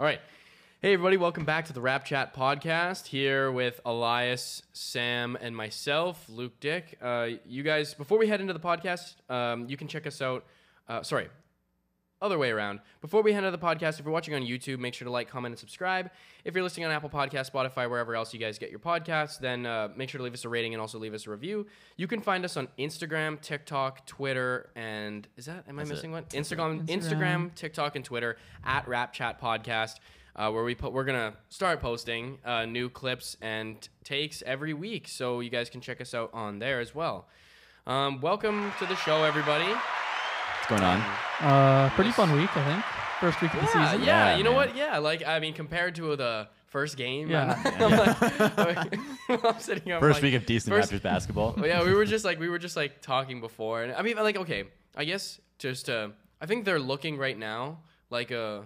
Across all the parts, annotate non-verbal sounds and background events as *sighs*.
All right. Hey, everybody, welcome back to the Rap Chat podcast here with Elias, Sam, and myself, Luke Dick. Uh, you guys, before we head into the podcast, um, you can check us out. Uh, sorry, other way around. Before we head into the podcast, if you're watching on YouTube, make sure to like, comment, and subscribe. If you're listening on Apple Podcast, Spotify, wherever else you guys get your podcasts, then uh, make sure to leave us a rating and also leave us a review. You can find us on Instagram, TikTok, Twitter, and is that am I That's it. missing one? Instagram, Instagram. Instagram, TikTok, and Twitter at Rap Chat Podcast. Uh, where we put, we're gonna start posting uh, new clips and takes every week, so you guys can check us out on there as well. Um, welcome to the show, everybody. What's going on? Uh, pretty fun week, I think. First week of the Yeah, season. yeah, Yeah, you know man. what? Yeah, like I mean, compared to the first game, Yeah. I'm, *laughs* *laughs* I'm sitting. I'm First like- week of decent first- Raptors basketball. Well, *laughs* yeah, we were just like we were just like talking before, and I mean, like okay, I guess just uh, I think they're looking right now like a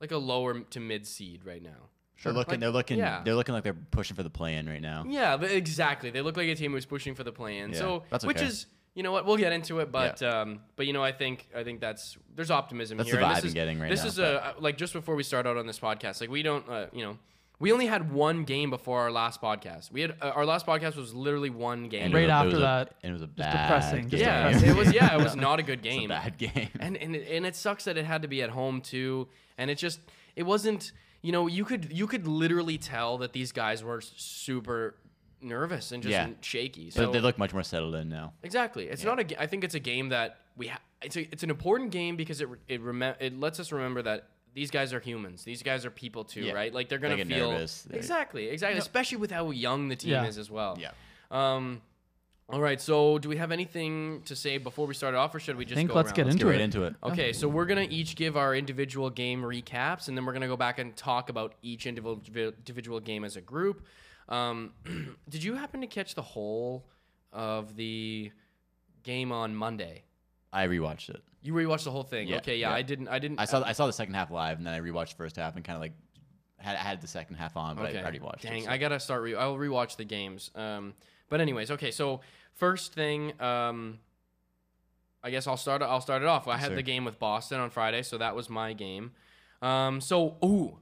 like a lower to mid seed right now. They're looking. Like, they're looking. yeah. They're looking like they're pushing for the play-in right now. Yeah, exactly. They look like a team who's pushing for the play-in. Yeah, so, that's which is, you know what, we'll get into it, but um, but you know, I think I think that's there's optimism That's here. the vibe this I'm is, getting right This now, is a like just before we start out on this podcast, like we don't, uh, you know, we only had one game before our last podcast. We had uh, our last podcast was literally one game. And Right was after was a- that, and it was a just bad depressing, Game. yeah, it was. Yeah, it was *laughs* not a good It's a game. bad game. and and it, and it sucks that it had to be at home too and it just it wasn't you know you could you could literally tell that these guys were super nervous and just Yeah. shaky so but they look much more settled in now. exactly it's not a. I think it's a game that we ha- it's a, it's an important game because it it remem- it lets us remember that these guys are humans these guys are people too Yeah. right like they're gonna get feel nervous. They- exactly exactly especially with how young the team Yeah. is as well Yeah. um all right so do we have anything to say before we start off or should we just think go let's around? get Let's into get right it. into it. Okay, so we're gonna each give our individual game recaps, and then we're gonna go back and talk about each individual individual game as a group. Um, *clears throat* did you happen to catch the whole of the game on Monday? I rewatched it. You rewatched the whole thing. Yeah, okay, yeah, yeah. I didn't. I didn't. I saw. I saw the second half live, and then I rewatched the first half and kind of like had had the second half on, but I already watched Dang, it. so- I gotta start. Re- I'll rewatch the games. Um, but anyways, okay. So first thing, um, I guess I'll start. I'll start it off. I had sir. the game with Boston on Friday, so that was my game. Um, so ooh,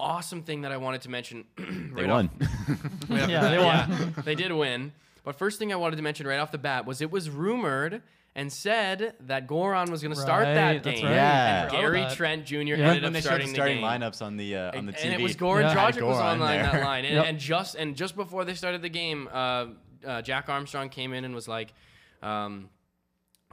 awesome thing that I wanted to mention. *clears throat* they *laughs* right won. off- *laughs* right Yeah, they won. Yeah, they did win. But first thing I wanted to mention right off the bat was it was rumored and said that Goran was going to start that Right, that's game. right. Yeah. And Gary that. Trent Jr. ended when up they showed starting the the starting game. lineups on the uh, on the TV, And it was Goran Yeah. Dragic Had was Goran on there. that line, and, *laughs* Yep. and just and just before they started the game, uh, uh, Jack Armstrong came in and was like, um, ju-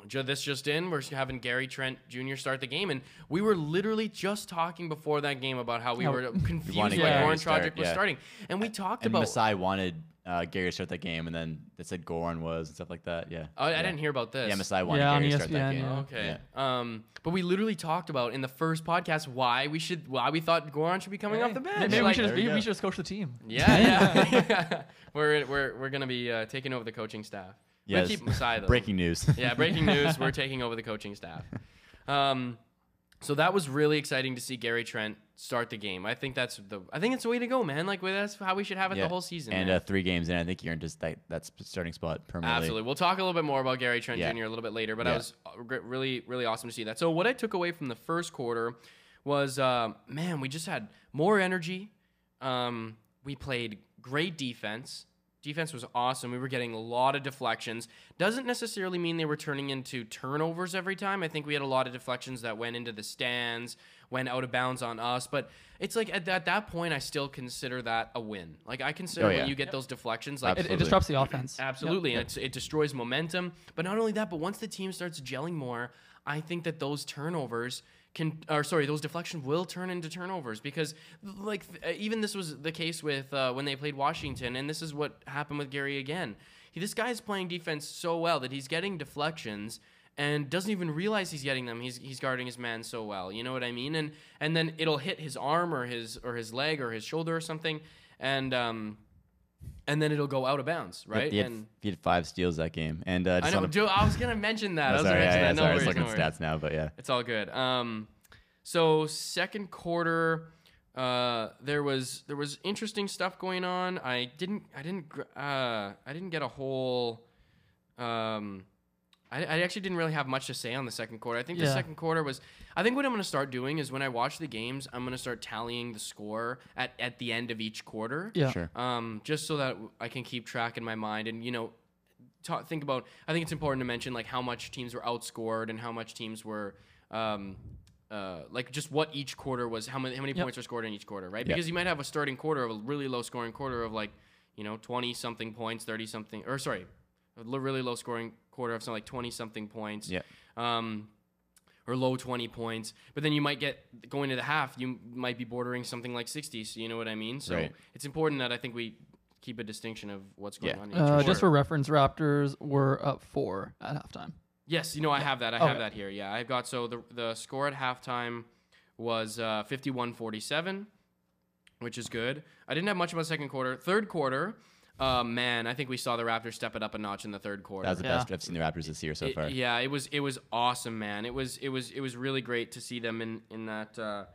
"This just in, we're having Gary Trent Jr. start the game," and we were literally just talking before that game about how we How- were confused wanted why Gary Goran to start, Dragic was yeah. starting, and we talked and about. Masai wanted uh, Gary to start that game, and then they said Goran was and stuff like that. Yeah. Oh, I didn't hear about this. Yeah, Masai wanted Yeah, Gary to start that game. yeah. Okay. Um, but we literally talked about in the first podcast why we should, why we thought Goran should be coming off the bench. Maybe we should just, there we, we should just coach the team. Yeah, yeah. *laughs* *laughs* we're we're we're gonna be uh, taking over the coaching staff. We Yes. keep Masai though. Breaking news. *laughs* Yeah, breaking news. We're taking over the coaching staff. Um, so that was really exciting to see Gary Trent start the game. I think that's the I think it's the way to go, man. Like that's how we should have it Yeah. the whole season. And uh, three games in, I think you're in just that that starting spot permanently. Absolutely. We'll talk a little bit more about Gary Trent Yeah. Jr. a little bit later, but I was uh, really, really awesome to see that. So what I took away from the first quarter was, um, man, we just had more energy. Um, we played great defense. Defense was awesome. We were getting a lot of deflections. Doesn't necessarily mean they were turning into turnovers every time. I think we had a lot of deflections that went into the stands, went out of bounds on us. But it's like at, at that point, I still consider that a win. Like I consider Oh, when you get those deflections, like It, it disrupts the offense. Absolutely, and it's, it destroys momentum. But not only that, but once the team starts gelling more, I think that those turnovers can, or sorry, those deflections will turn into turnovers because, like, uh, even this was the case with uh, when they played Washington, and this is what happened with Gary again. He, this guy is playing defense so well that he's getting deflections and doesn't even realize he's getting them. He's he's guarding his man so well. You know what I mean? And and then it'll hit his arm or his or his leg or his shoulder or something, and um, and then it'll go out of bounds, right? He had, and he had five steals that game, and uh, I know. the, Dude, I was gonna mention that. *laughs* I was sorry, gonna mention yeah, that. No sorry, I was looking no at worries. stats now, but yeah. It's all good. Um, so second quarter, uh, there was there was interesting stuff going on. I didn't I didn't uh, I didn't get a whole. Um, I, I actually didn't really have much to say on the second quarter. I think the second quarter was. I think what I'm going to start doing is when I watch the games, I'm going to start tallying the score at, at the end of each quarter. Yeah. Sure. Um, just so that I can keep track in my mind and you know, ta think about. I think it's important to mention like how much teams were outscored and how much teams were. Um, uh, like just what each quarter was, how many how many Yep. points were scored in each quarter, right? Yeah. Because you might have a starting quarter of a really low scoring quarter of like, you know, twenty something points, thirty something, or sorry, a lo- really low scoring quarter of something like twenty something points, Yeah. um, or low twenty points. But then you might get going to the half, you might be bordering something like sixty. So you know what I mean? So Right. it's important that I think we keep a distinction of what's going Yeah. on. In each Uh, just for reference, Raptors were up four at halftime. Yes, you know I have that. I Okay. have that here. Yeah, I've got so the the score at halftime was uh, 51-47, which is good. I didn't have much of a second quarter. Third quarter, uh, man, I think we saw the Raptors step it up a notch in the third quarter. That was the Yeah. best I've seen the Raptors this year so It- far. yeah, it was it was awesome, man. It was it was it was really great to see them in in that uh,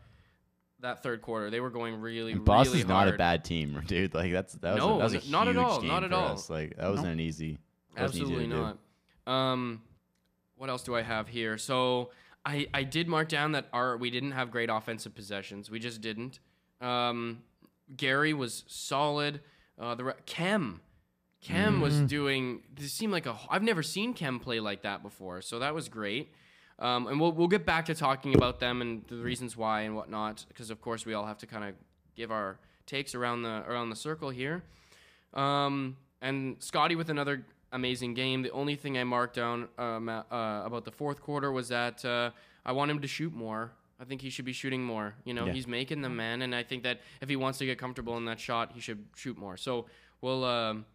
that third quarter. They were going really And Boston's really not a bad team, *laughs* dude. Like that's that was No, a, that was a n- not at all, game not at all. us. Like that wasn't an easy. that wasn't easy to Absolutely do. not. Um, what else do I have here? So I I did mark down that our we didn't have great offensive possessions. We just didn't. Um, Gary was solid. Uh, the re- Khem. Khem was doing. This seemed like a. I've never seen Khem play like that before, so that was great. Um, and we'll we'll get back to talking about them and the reasons why and whatnot, because of course we all have to kind of give our takes around the around the circle here. Um, and Scottie with another amazing game. The only thing I marked down um, uh, about the fourth quarter was that uh, I want him to shoot more. I think he should be shooting more. You know, Yeah. he's making the man, and I think that if he wants to get comfortable in that shot, he should shoot more. So we'll. Um,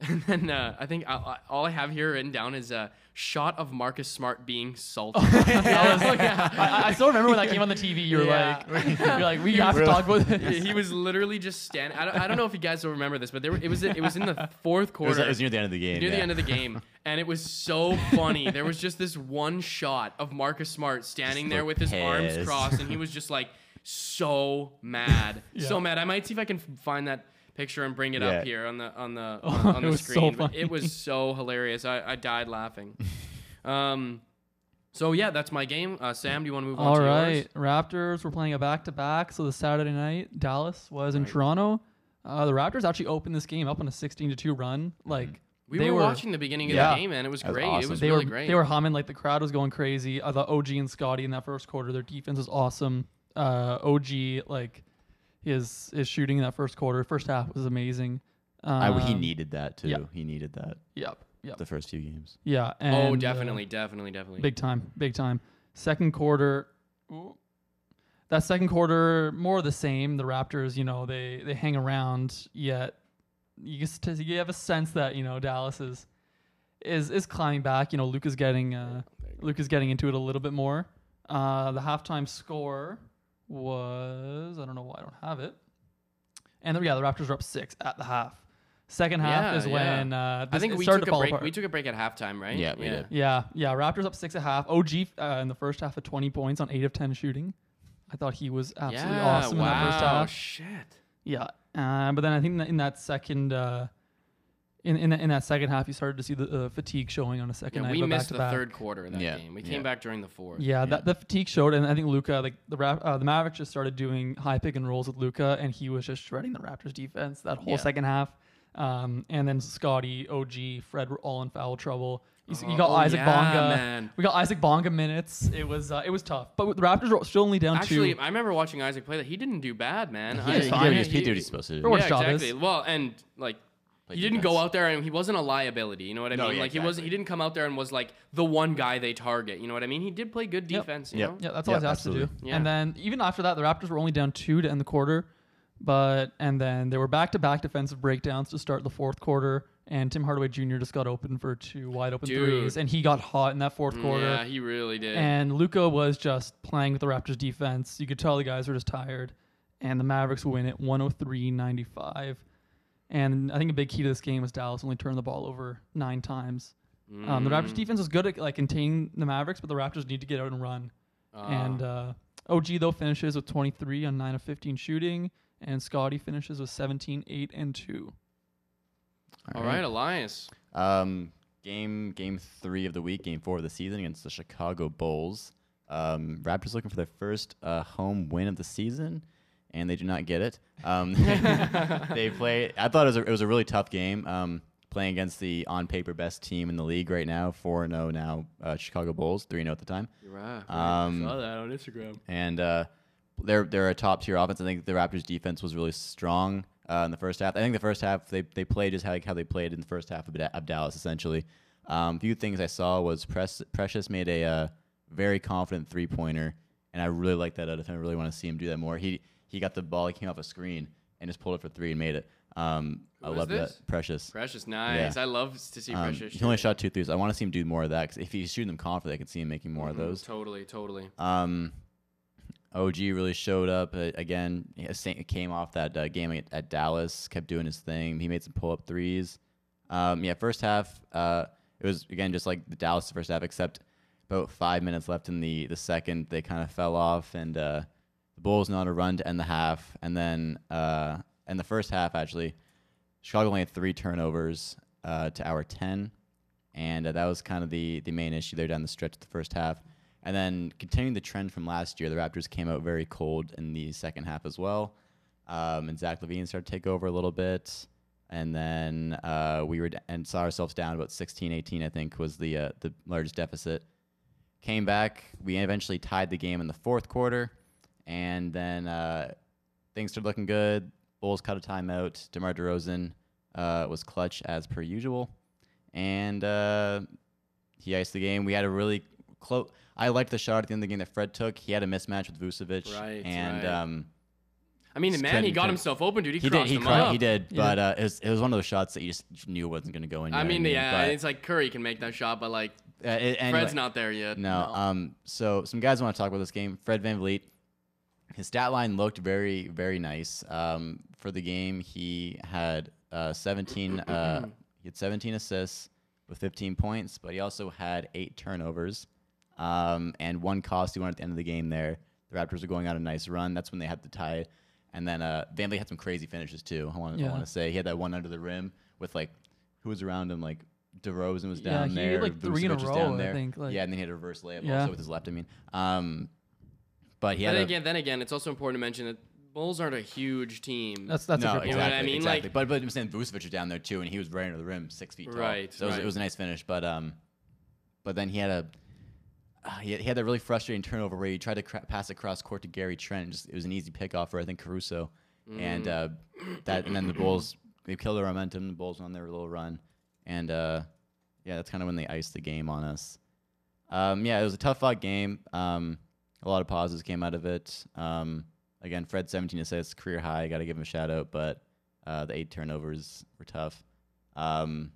*laughs* and then uh, I think I, I, all I have here written down is a shot of Marcus Smart being salty. *laughs* *laughs* I, I still remember when that came on the TV. You were Yeah. like, you're like, we have to talk about this. he was literally just standing. I don't, I don't know if you guys will remember this, but there were, it was it was in the fourth It quarter. was, it was near the end of the game. near yeah. the end of the game, and it was so funny. There was just this one shot of Marcus Smart standing Just there look with his arms pissed. crossed, and he was just like so mad, so mad. I might see if I can f- find that picture and bring it Yeah. up here on the on the *laughs* Oh, on, on the was so screen. funny. it was so hilarious. I, I died laughing. *laughs* Um, so yeah, that's my game. Uh, Sam, do you want to move on All to right, yours? Raptors were playing a back to back. So the Saturday night, Dallas was in Right. Toronto. Uh, the Raptors actually opened this game up on a 16 to two run. Like We they were, were watching the beginning of Yeah. the game, and it was That was great. It awesome. was they really were great. they were humming like the crowd was going crazy. I thought OG and Scottie in that first quarter, their defense was awesome. Uh, OG like his his shooting in that first quarter, first half was amazing. Um, I, he needed that too. yeah. He needed that Yep. Yep. the first few games. Yeah. And, oh, uh, definitely, definitely, definitely. Big time, big time. Second quarter, ooh, that second quarter more of the same. The Raptors, you know, they they hang around, yet you just you have a sense that you know Dallas is is is climbing back. You know, Luke is getting uh, Luke is getting into it a little bit more. Uh, the halftime score was I don't know why I don't have it. And then, yeah, the Raptors were up six at the half. Second half Yeah, is yeah. when uh, I think we started took to a fall break. apart. We took a break at halftime, right? Yeah, we did. Yeah, yeah. Raptors up six at half. OG uh, in the first half at 20 points on eight of 10 shooting. I thought he was absolutely yeah, awesome wow, in that first half. Oh shit. Yeah, uh, but then I think that in that second, uh, in in, that- in that second half, you started to see the uh, fatigue showing on a second Yeah, night. we missed the back-to-back. third quarter of that Yeah, game. We yeah. came back during the fourth. Yeah, Yeah. that the fatigue showed, and I think Luka, like the Rap, uh, the Mavericks just started doing high pick and rolls with Luka, and he was just shredding the Raptors defense that whole Yeah. second half. Um, and then Scottie, OG, Fred were all in foul trouble. You, s- you Oh, got oh, Isaac yeah, Bonga. man. We got Isaac Bonga minutes. It was uh, it was tough, but the Raptors were still only down Actually, two. I remember watching Isaac play that. He didn't do bad, man. He I- was he, fine. did, what he, he did what he's supposed to do. Yeah, exactly. Well, and like Play he didn't go out there and he wasn't a liability. You know what I No, mean? yeah, like he wasn't. He didn't come out there and was like the one guy they target. You know what I mean? He did play good Yep. defense. You Yep. know? Yeah, that's all Yep, I was asked to do. Yeah. And then even after that, the Raptors were only down two to end the quarter, but and then there were back to back defensive breakdowns to start the fourth quarter. And Tim Hardaway Jr. just got open for two wide open Dude. threes, and he got hot in that fourth mm, quarter. Yeah, he really did. And Luka was just playing with the Raptors defense. You could tell the guys were just tired. And the Mavericks win it 103 95. And I think a big key to this game was Dallas only turned the ball over nine times. Um, the Raptors Mm. defense is good at like containing the Mavericks, but the Raptors need to get out and run. Ah. And uh, OG though finishes with 23 on 9 of 15 shooting, and Scottie finishes with 17, 8, and 2. all right, Elias. Um, game game three of the week, game four of the season against the Chicago Bulls. Um, Raptors looking for their first uh, home win of the season, and they do not get it. Um, *laughs* they play. I thought it was a, it was a really tough game. Um, playing against the on paper best team in the league right now, four and zero now, uh, Chicago Bulls, three zero at the time. You're right. Um, I saw that on Instagram. and uh, they're they're a top tier offense. I think the Raptors defense was really strong uh, in the first half. I think the first half they they played just how, how they played in the first half of, Da- of Dallas essentially. Um, few things I saw was Press, Precious made a uh, very confident three pointer, and I really like that out of him. I really want to see him do that more. He he got the ball, he came off a screen and just pulled it for three and made it. Um, I love that. Precious. Precious, nice. Yeah. I love to see Um, Precious. he only shot two threes. I want to see him do more of that because if he's shooting them confidently, I can see him making more of Mhm, those. Totally, totally. Um, OG really showed up uh, again. He came off that uh, game at, at Dallas, kept doing his thing. He made some pull up threes. Um, yeah, first half, uh, it was again just like the Dallas first half, except about five minutes left in the the second, they kind of fell off, and uh, the Bulls went on a run to end the half. And then uh, in the first half, actually, Chicago only had three turnovers uh, to our ten, and uh, that was kind of the the main issue there down the stretch of the first half. And then continuing the trend from last year, the Raptors came out very cold in the second half as well. Um, and Zach LaVine started to take over a little bit. And then uh, we were d- and saw ourselves down about 16, 18, I think was the uh, the largest deficit. Came back. We eventually tied the game in the fourth quarter, and then uh, things started looking good. Bulls cut a timeout. DeMar DeRozan uh, was clutch as per usual, and uh, he iced the game. We had a really close. I liked the shot at the end of the game that Fred took. He had a mismatch with Vucevic, Right, and right. um, I mean, Just man, he couldn't- got couldn't- himself open, dude. He, he did. He, him cr- up. he did, but uh, it was it was one of those shots that you just knew wasn't going to go in. I mean, yeah, But, it's like Curry can make that shot, but like uh, it- anyway, Fred's not there yet. No. Um. So some guys want to talk about this game. Fred VanVleet. His stat line looked very, very nice. Um, for the game, he had uh, 17. Uh, he had 17 assists with 15 points, but he also had eight turnovers, um, and one costly one at the end of the game. There, the Raptors were going on a nice run. That's when they had to tie. And then uh, VanVleet had some crazy finishes too. I want, I Yeah. to say he had that one under the rim with like who was around him, like DeRozan was Yeah, down he there. like, three in a row, down there. think, like- yeah, and then he had a reverse layup Yeah. also with his left. I mean, um, but he Then had a, again, then again, it's also important to mention that Bulls aren't a huge team. That's that's no, a good You know what I exactly, mean? exactly. Like- but but I'm saying Vucevic was down there too, and he was right under the rim, six feet tall. Right, So it was, right. it was a nice finish, but um, but then he had a. Uh, he, had, he had that really frustrating turnover where he tried to cra- pass across court to Gary Trent. Just, it was an easy pickoff for I think Caruso, and uh, that and then the Bulls they killed their momentum. The Bulls went on their little run, and uh, yeah, that's kind of when they iced the game on us. Um, yeah, it was a tough fought game. Um, a lot of pauses came out of it. Um, again, Fred 17 assists, career high. Got to give him a shout out, but uh, the eight turnovers were tough. Um,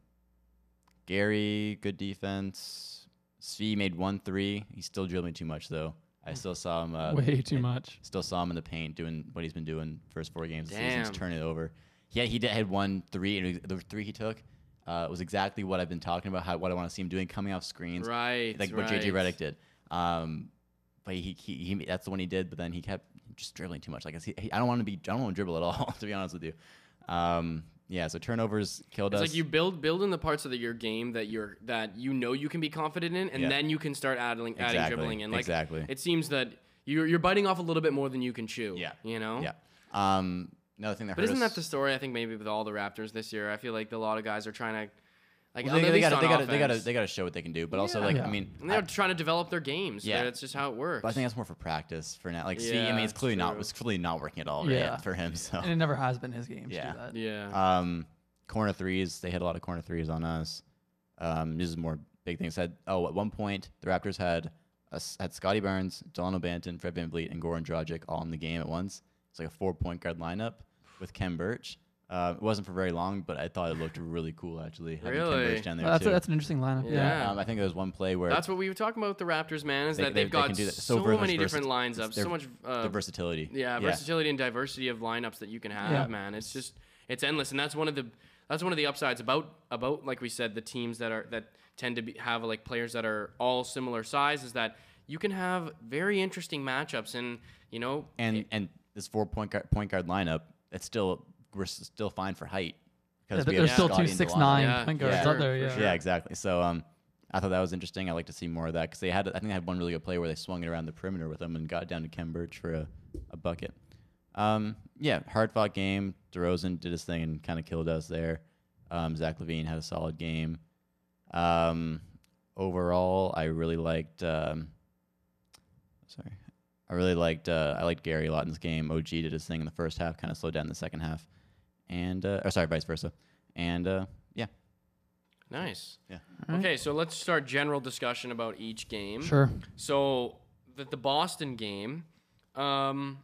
Gary, good defense. Svi made one three. He's still dribbling too much though. I still saw him. Uh, Way too in- much. Still saw him in the paint doing what he's been doing first four games of the season, just Damn. turning it over. Yeah, he did had one three, and the three he took uh, was exactly what I've been talking about. How what I want to see him doing, coming off screens, right. like right. what JJ Redick did. Um, but he, he, he that's the one he did. But then he kept just dribbling too much. Like he, he- I don't want to be I don't want to dribble at all. *laughs* To be honest with you, um, yeah. So turnovers killed It's us. like you build build in the parts of the, your game that you're that you know you can be confident in, and Yeah. then you can start adding adding Exactly, dribbling in. Like exactly. it seems that you're you're biting off a little bit more than you can chew. Yeah. you know. yeah. Um, another thing that But isn't us, that the story? I think maybe with all the Raptors this year, I feel like a lot of guys are trying to, like, Well, they, they gotta, they gotta, they gotta, they gotta show what they can do. But also, like, Yeah. I mean, and they're I, trying to develop their games. Yeah. that's just how it works. but I think that's more for practice for now. Like, see, I mean, it's clearly not, true. it's clearly not working at all right, Yeah. for him. So, And it never has been his game Yeah. to do that. yeah. um, corner threes, they had a lot of corner threes on us. Um, this is more big things. Had oh, at one point the Raptors had us had Scottie Barnes, Dalano Banton, Fred VanVleet, and Goran Dragic all in the game at once. It's like a four point guard lineup with Khem Birch. Uh, it wasn't for very long, but I thought it looked really cool actually. Having Khem Really? Birch down there Well, that's too. a, that's an interesting lineup. Yeah. Yeah. Um, I think there was one play where That's what we were talking about with the Raptors, man. Is They- that they- they've they got can do that. so, So very many different versa- lines up, so much uh, the versatility. yeah, versatility and diversity of lineups that you can have, Yeah. man. It's just it's endless, and that's one of the that's one of the upsides about about like we said the teams that are that tend to be, have like players that are all similar size is that you can have very interesting matchups, and you know, and and this four point guard, point guard lineup, it's still we're still fine for height. because Yeah, we there's have still Scottie two and six Dalano. nine Yeah, point guards sure, out there. Yeah. sure. Yeah, exactly. So um, I thought that was interesting. I like to see more of that because they had, I think they had one really good play where they swung it around the perimeter with them and got down to Khem Birch for a, a bucket. Um, yeah, hard fought game. DeRozan did his thing and kind of killed us there. Um, Zach LaVine had a solid game. Um, overall, I really liked. Um, sorry, I really liked. Uh, I liked Gary a lot in this game. OG did his thing in the first half, kind of slowed down in the second half, and uh, or sorry, vice versa. And uh, yeah, Nice. Yeah. Alright. Okay, so let's start general discussion about each game. Sure. So the, the Boston game, um,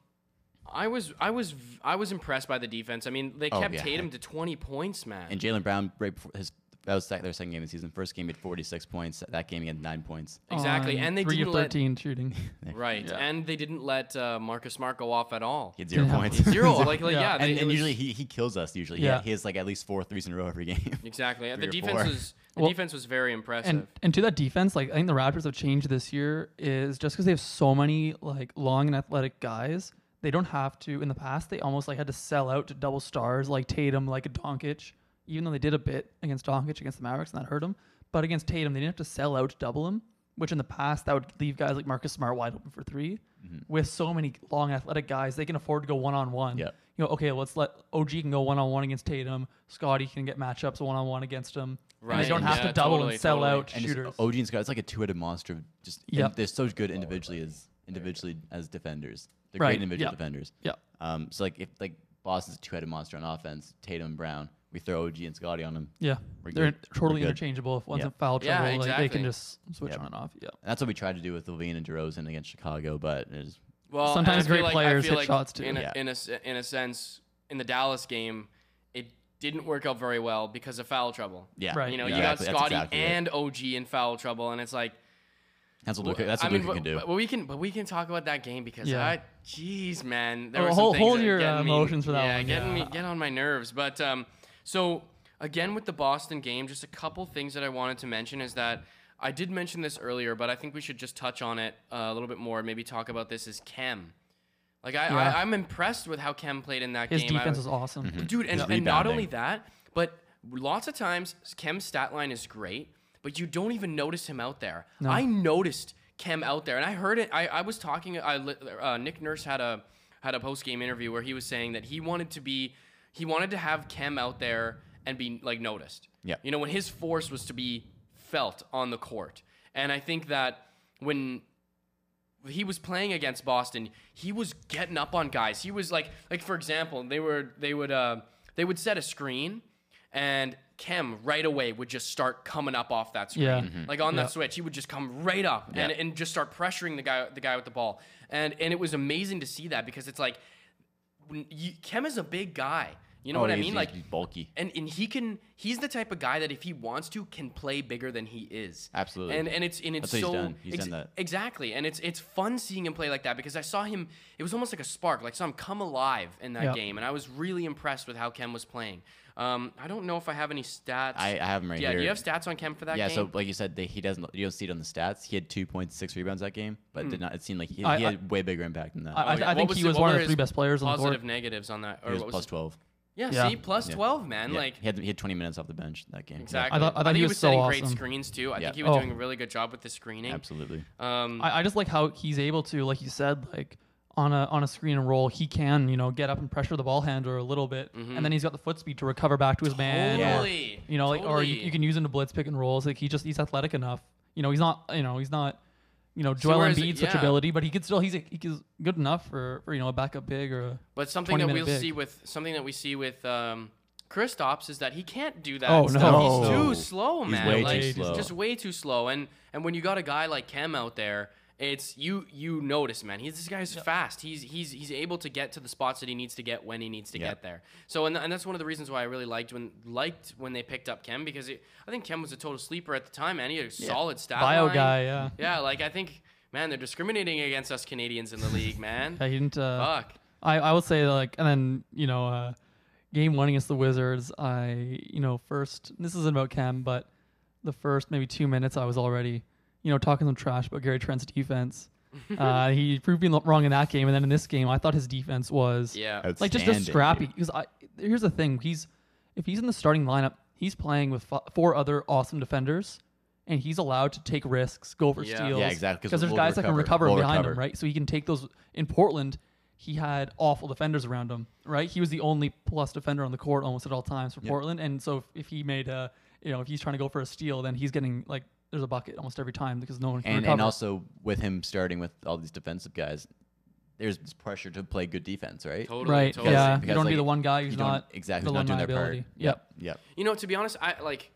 I was I was I was impressed by the defense. I mean, they Oh, kept yeah. Tatum to 20 points, man. And Jalen Brown, right before his that was sec- their second game of the season. First game he had 46 points. That game he had nine points. exactly, On and they three didn't of let thirteen shooting. *laughs* right, Yeah. and they didn't let uh, Marcus Smart go off at all. He had zero Yeah. points. *laughs* Zero, *laughs* like, like Yeah. yeah, they, and, it and was- usually he, he kills us. Usually, Yeah. yeah, he has like at least four threes in a row every game. exactly. The defense four. was the Well, defense was very impressive. And and to that defense, like I think the Raptors have changed this year is just because they have so many like long and athletic guys, they don't have to. In the past, they almost like had to sell out to double stars like Tatum, like a Doncic. Even though they did a bit against Doncic against the Mavericks and that hurt them, but against Tatum, they didn't have to sell out to double him. Which in the past that would leave guys like Marcus Smart wide open for 3 With so many long athletic guys, they can afford to go one on one. Yep. You know, okay, let's let OG can go one on one against Tatum. Scottie can get matchups one on one against him. And Right, they don't have yeah, to double totally, and sell totally. out and shooters. OG and Scott, it's like a two-headed monster. of Just Yep. they're so good individually as individually as defenders. They're Right, great individual yeah. defenders. Yeah. Um, so like if like Boston's a two-headed monster on offense, Tatum and Brown, we throw OG and Scottie on them. Yeah, We're they're good. totally We're interchangeable. If one's Yeah. in foul trouble, Yeah, trouble, like, they can just switch Yep. on and off. Yeah, that's what we tried to do with LaVine and DeRozan against Chicago, but it is Well, Sometimes and I feel great like, players hit like shots too. In a, Yeah. in a s- in a sense, in the Dallas game, it didn't work out very well because of foul trouble. yeah. Right. You know, Yeah. you got Exactly, that's Scottie exactly it. and OG in foul trouble, and it's like That's what Luka, that's I what mean, Luka but, can do. But we can, but we can talk about that game because Yeah. I, jeez, man, there Oh, were some hold- things hold your, getting uh, me- emotions for that yeah, one, getting yeah. me, get on my nerves. But um, so again with the Boston game, just a couple things that I wanted to mention is that I did mention this earlier, but I think we should just touch on it uh, a little bit more. Maybe talk about this as Khem. Like I, Yeah. I, I'm impressed with how Khem played in that his game. His defense was- is awesome. Mm-hmm. dude and, and not only that but lots of times khem's stat line is great but you don't even notice him out there No. i noticed khem out there and i heard it i, I was talking I, uh, nick nurse had a had a post-game interview where he was saying that he wanted to be he wanted to have khem out there and be like noticed Yeah. you know when his force was to be felt on the court and i think that when he was playing against Boston, he was getting up on guys. He was like, like for example, they were they would uh they would set a screen, and Khem right away would just start coming up off that screen. Yeah. Like on Yeah. that switch, he would just come right up and, Yeah. and just start pressuring the guy the guy with the ball. And and it was amazing to see that because it's like when you, Khem is a big guy. You know Oh, what I mean? he's- Like he's bulky. and and he can he's the type of guy that if he wants to can play bigger than he is Absolutely. and and it's and it's That's what so he's done. He's done that. exactly and it's it's fun seeing him play like that because i saw him it was almost like a spark like saw him come alive in that Yeah. game and i was really impressed with how khem was playing um i don't know if i have any stats I, I have him right yeah here. do you have stats on khem for that game? yeah, game so like you said, they, he doesn't. You don't see it on the stats. He had two point six rebounds that game, but did not. It seemed like he, I- he I- had way bigger impact than that. I, I, Oh, yeah. I think was he was one of the three best players on the court. positive court. negatives on that or he was what was plus it? twelve. yeah, Yeah. see plus Yeah. 12 man Yeah, like he had he had twenty minutes off the bench that game. Yeah, exactly I thought- I thought think he he was was so setting great screens too i Yeah. think he was Oh. doing a really good job with the screening absolutely. um I, I just like how he's able to, like you said, like on a on a screen and roll, he can you know get up and pressure the ball handler a little bit, and then he's got the foot speed to recover back to his man. or, Mm-hmm. Totally. you know, like or you, you can use him to blitz pick and rolls. Like he just he's athletic enough. You know, he's not you know he's not you know Joel whereas- Embiid such yeah. ability, but he could still he's he's good enough for, for you know a backup big or a But something that we'll big. see with something that we see with um, Kristaps is that he can't do that. Oh, stuff. no. he's too No. slow, He's man. way like, too slow. Just way too slow. And and when you got a guy like Khem out there, it's you you notice, man. He's this guy's fast. He's he's he's able to get to the spots that he needs to get when he needs to Yeah. get there. So and, and that's one of the reasons why I really liked when liked when they picked up Khem because it, I think Khem was a total sleeper at the time, man. He had a solid stat bio line. guy. Yeah, Yeah, like I think. Man, they're discriminating against us Canadians in the league, man. *laughs* yeah he didn't. Uh, Fuck. I, I would say like and then you know uh, game one against the Wizards I you know first this isn't about Khem, but the first maybe two minutes I was already you know talking some trash about Gary Trent's defense *laughs* uh, he proved me wrong in that game and then in this game I thought his defense was Yeah. like just just Outstanding. scrappy because I here's the thing he's if he's in the starting lineup, he's playing with f- four other awesome defenders, and he's allowed to take risks, go for Yeah. steals. Yeah, exactly, 'cause Because there's we'll guys that can recover. recover We'll behind recover. him, right? So he can take those. In Portland, he had awful defenders around him, right? He was the only plus defender on the court almost at all times for Portland, and so if, if he made a, you know, if he's trying to go for a steal, then he's getting like there's a bucket almost every time because no one can and recover. and also with him starting with all these defensive guys, there's this pressure to play good defense, right? Totally, right? totally. Yeah, Because, you don't like, be the one guy who's don't- exactly the who's not doing their part. liability. Yep. Yep. You know, to be honest, I like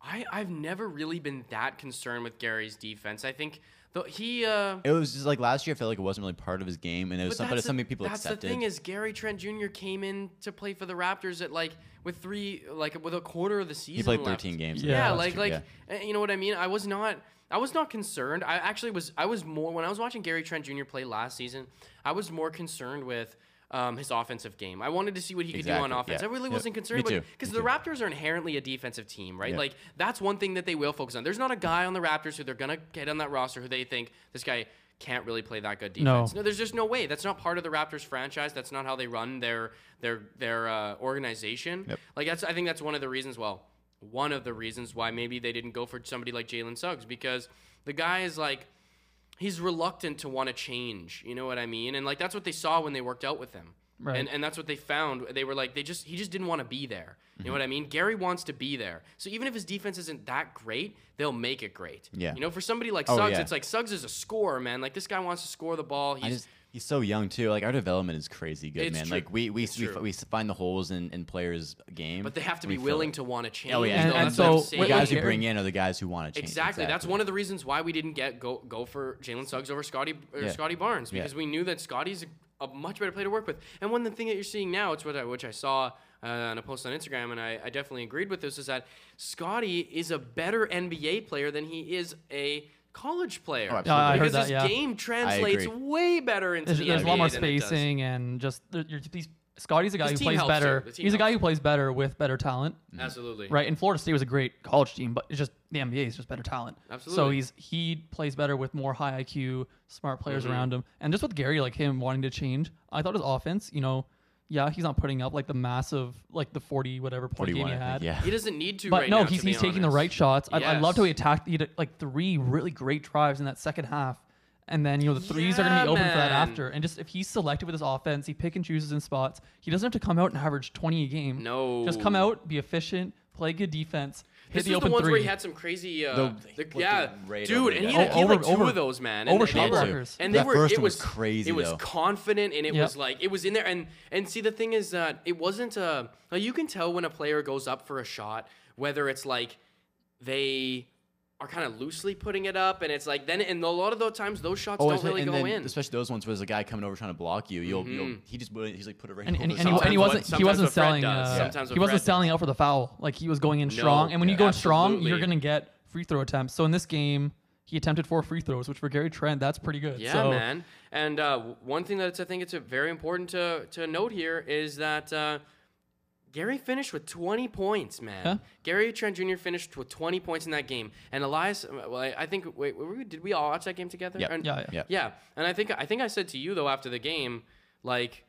I I've never really been that concerned with Gary's defense. I think though he uh It was just like last year. I felt like it wasn't really part of his game, and it was but something, that's the- something people That's accepted. the thing is Gary Trent Jr. came in to play for the Raptors at like with three like with a quarter of the season. he played left. 13 games. Yeah, Yeah, like true, like yeah. uh, you know what I mean. I was not I was not concerned. I actually was I was more when I was watching Gary Trent Jr. play last season. I was more concerned with. Um, his offensive game. I wanted to see what he could do on offense. yeah. I really Yep. wasn't concerned Me too, because the too. Raptors are inherently a defensive team, right? Yeah. Like that's one thing that they will focus on. There's not a guy on the Raptors who they're gonna get on that roster who they think this guy can't really play that good defense. No. there's just no way. That's not part of the Raptors franchise. That's not how they run their their their uh, organization. Yep. Like that's I think that's one of the reasons. Well, one of the reasons why maybe they didn't go for somebody like Jalen Suggs because the guy is like he's reluctant to want to change. You know what I mean? And like that's what they saw when they worked out with him. Right. And and that's what they found. They were like they just he just didn't want to be there. You Mm-hmm. know what I mean? Gary wants to be there. So even if his defense isn't that great, they'll make it great. Yeah. You know, for somebody like Oh, Suggs, yeah. it's like Suggs is a scorer, man. Like this guy wants to score the ball. He's he's so young too. Like our development is crazy good, It's man. true. Like we we It's we, true. we find the holes in, in players' game, but they have to be fill willing it. to want to change. Oh yeah, And- though. and That's what I'm so the saying. guys who bring in are the guys who want to change. Exactly. That's one of the reasons why we didn't get go go for Jalen Suggs over Scottie or Yeah. Scottie Barnes Yeah. because we knew that Scottie's a, a much better player to work with. And one of the thing that you're seeing now, it's what I, which I saw uh, on a post on Instagram, and I, I definitely agreed with this, is that Scottie is a better NBA player than he is a college player. Oh, Yeah, I heard because that, his yeah. game translates way better into There's, the there's NBA a lot more than it does. spacing and just there, you're, these. Scottie's a guy His who team plays helps, too. better. The team He's a guy who plays better with better talent, Absolutely. right? And Florida State was a great college team, but it's just the NBA is just better talent. So Absolutely. he's he plays better with more high IQ, smart players Mm-hmm. around him, and just with Gary like him wanting to change. I thought his offense, you know, yeah, he's not putting up like the massive like the forty whatever point game 41. he had. yeah. He doesn't need to But right no, now, he's to be he's taking the right shots. I, I loved how he attacked. He had like three really great drives in that second half, and then you know the threes are going to be Yeah, open for that man. after. And just if he's selective with his offense, he pick and chooses in spots. He doesn't have to come out and average twenty a game. No. just come out, be efficient, play good defense, hit This the open the ones three. where he had some crazy, uh, The- the- yeah, raid dude, and he had, guy. he had like Over- two of those, man. over and, and, they were- and they That were, first it was was crazy, It was though. confident, and it Yep. was like it was in there. And and see, the thing is that it wasn't a. Like you can tell when a player goes up for a shot, whether it's like they are kind of loosely putting it up, and it's like then, and a lot of those times those shots Oh, don't really and go then, in. especially those ones where there's a guy coming over trying to block you. You'll, you'll Mhm. he just he's like put it right and, over and, the and, he, and he wasn't what- he wasn't selling uh, Sometimes he wasn't Fred does. selling out for the foul like he was going in No, strong and when you go in strong you're gonna get free throw attempts so in this game he attempted four free throws which for Gary Trent that's pretty good Yeah, so, man. And uh, one thing that I think it's a very important to to note here is that uh, Gary finished with 20 points, man. Yeah. Gary Trent Jr. finished with 20 points in that game, and Elias. uh, Well, I, I think. Wait, were we, did we all watch that game together? Yeah. And- Yeah, yeah. Yeah. yeah. And I think I think I said to you though after the game, like,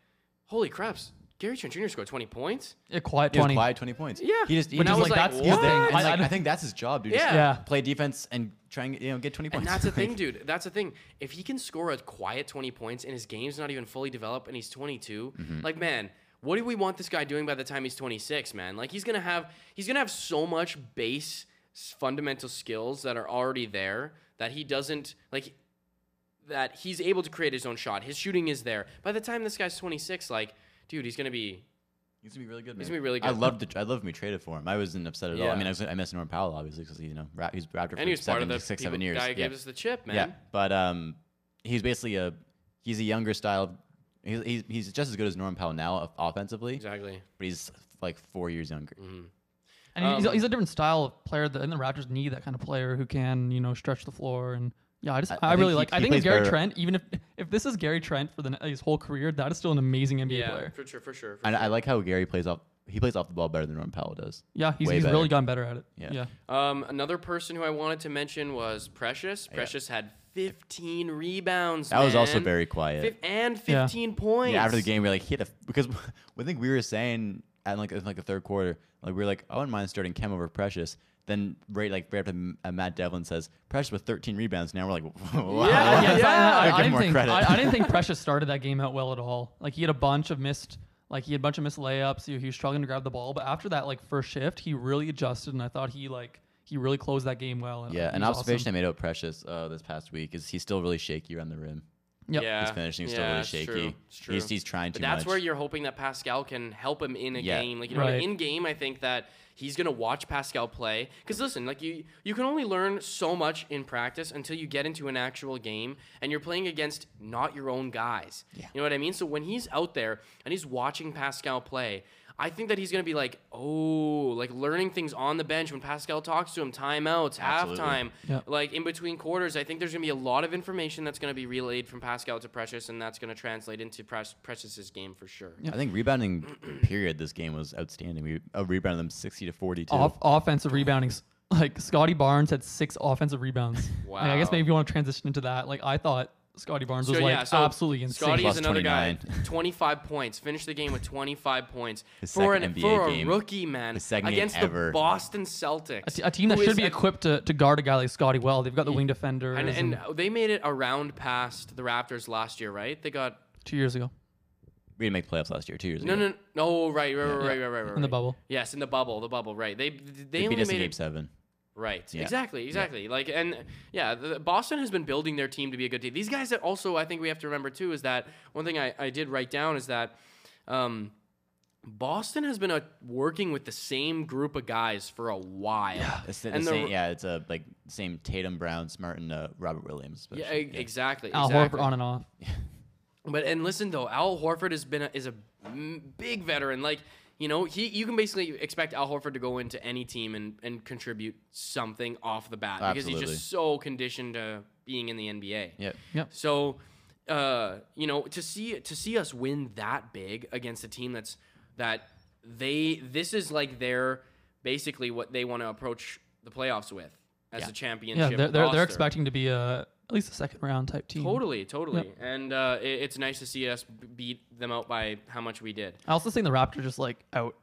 holy craps, Gary Trent Jr. scored 20 points. a quiet He 20 quiet 20 points. Yeah. He just, he But just I was like, like, that's his thing. And, I- like, I- I, think that's his job, dude. Yeah. Just Yeah. Play defense and try and you know get 20 And points. that's the thing, *laughs* dude. That's the thing. If he can score a quiet 20 points and his game's not even fully developed and he's 22, Mm-hmm. like man, what do we want this guy doing by the time he's 26, man? Like he's going to have he's going to have so much base fundamental skills that are already there that he doesn't like that he's able to create his own shot. His shooting is there. By the time this guy's 26, like dude, he's going to be He's gonna be really good. Man. He's gonna be really good. I good. loved the, I loved him. He traded for him. I wasn't upset at all. I mean, I, was, I missed Norman Powell obviously because you know ra- he's Raptor for and he was part of the six, people- seven years. guy who yeah. gave us the chip, man. yeah, but um, he's basically a he's a younger style. Of, he's, he's he's just as good as Norman Powell now offensively, Exactly. but he's like four years younger. and he's, Um, he's a different style of player that and the Raptors need that kind of player who can you know stretch the floor and yeah I just I- I, I think really he- like I think plays Gary better- Trent even if if this is Gary Trent for the his whole career that is still an amazing NBA Yeah, player for sure, for sure. For And sure. I like how Gary plays off. He plays off the ball better than Norman Powell does. yeah he's, he's really gotten better at it Yeah. yeah Um, another person who I wanted to mention was Precious. Precious had 15 rebounds. That was also very quiet. Fif- and Yeah. 15 points. Yeah, after the game, we are like, hit had a because *laughs* I think we were saying at like in like the third quarter, like we are like, I wouldn't mind starting Khem over Precious. Then right like right after uh, Matt Devlin says Precious with 13 rebounds. Now we're like, *laughs* wow. Yeah, *laughs* yeah, so I- I, I didn't think. I, I didn't think Precious started that game out well at all. Like he had a bunch of missed, like he had a bunch of missed layups. He, he was struggling to grab the ball, but after that like first shift, he really adjusted, and I thought he like he really closed that game well. And Yeah, an observation awesome. I made about Precious uh, this past week is he's still really shaky around the rim. Yep. Yeah, His finishing is still yeah, really it's shaky. true, it's true. He's, he's trying But that's much. where you're hoping that Pascal can help him in a Yeah. game. Like you know, Right. in game, I think that he's gonna watch Pascal play. Because listen, like you, you can only learn so much in practice until you get into an actual game, and you're playing against not your own guys. Yeah. You know what I mean? So when he's out there and he's watching Pascal play. I think that he's gonna be like, oh, like learning things on the bench when Pascal talks to him, timeouts, Absolutely. halftime, Yeah. like in between quarters. I think there's gonna be a lot of information that's gonna be relayed from Pascal to Precious, and that's gonna translate into Pre- Precious's game for sure. Yeah. I think rebounding *clears throat* period this game was outstanding. We uh, rebounded them 60 to 42. Off, offensive rebounding. s- Like Scottie Barnes had six offensive rebounds. Like, I guess maybe you want to transition into that. Like I thought Scottie Barnes was So, like yeah, so absolutely insane. Scottie is another guy. *laughs* 25 points. Finished the game with 25 points *laughs* His for an NBA for a rookie man His second game against the. Boston Celtics. a, t- a team that should be a- equipped to, to guard a guy like Scottie well. They've got the wing defenders. And, And, and they made it around past the Raptors last year, right? They got two years ago we didn't make playoffs last year, two years no, ago. no, no. Oh, right, right, right, right, right, right, right. in the bubble. Yes, in the bubble, the bubble. Right. They they, They, only beat us in game it seven. Right. Yeah. Exactly. Exactly. Like and yeah, the, Boston has been building their team to be a good team. These guys that also I think we have to remember too is that one thing I, I did write down is that um, Boston has been uh working with the same group of guys for a while. Yeah. It's the, And the the- same, yeah, it's a like same Tatum, Brown, Smart, and uh, Robert Williams. Yeah, especially. e- exactly. Al exactly. Horford on and off. *laughs* But and listen though, Al Horford has been a, is a m- big veteran. Like you know, he you can basically expect Al Horford to go into any team and and contribute something off the bat because he's just so conditioned to being in the NBA. Yep. Yep. So, uh, you know, to see to see us win that big against a team that's that they this is like their basically what they want to approach the playoffs with as Yeah. a championship. Yeah, they're, they're, they're expecting to be a at least a second round type team. Totally, totally, and uh, it, it's nice to see us beat them out by how much we did. I also think the Raptors just like out,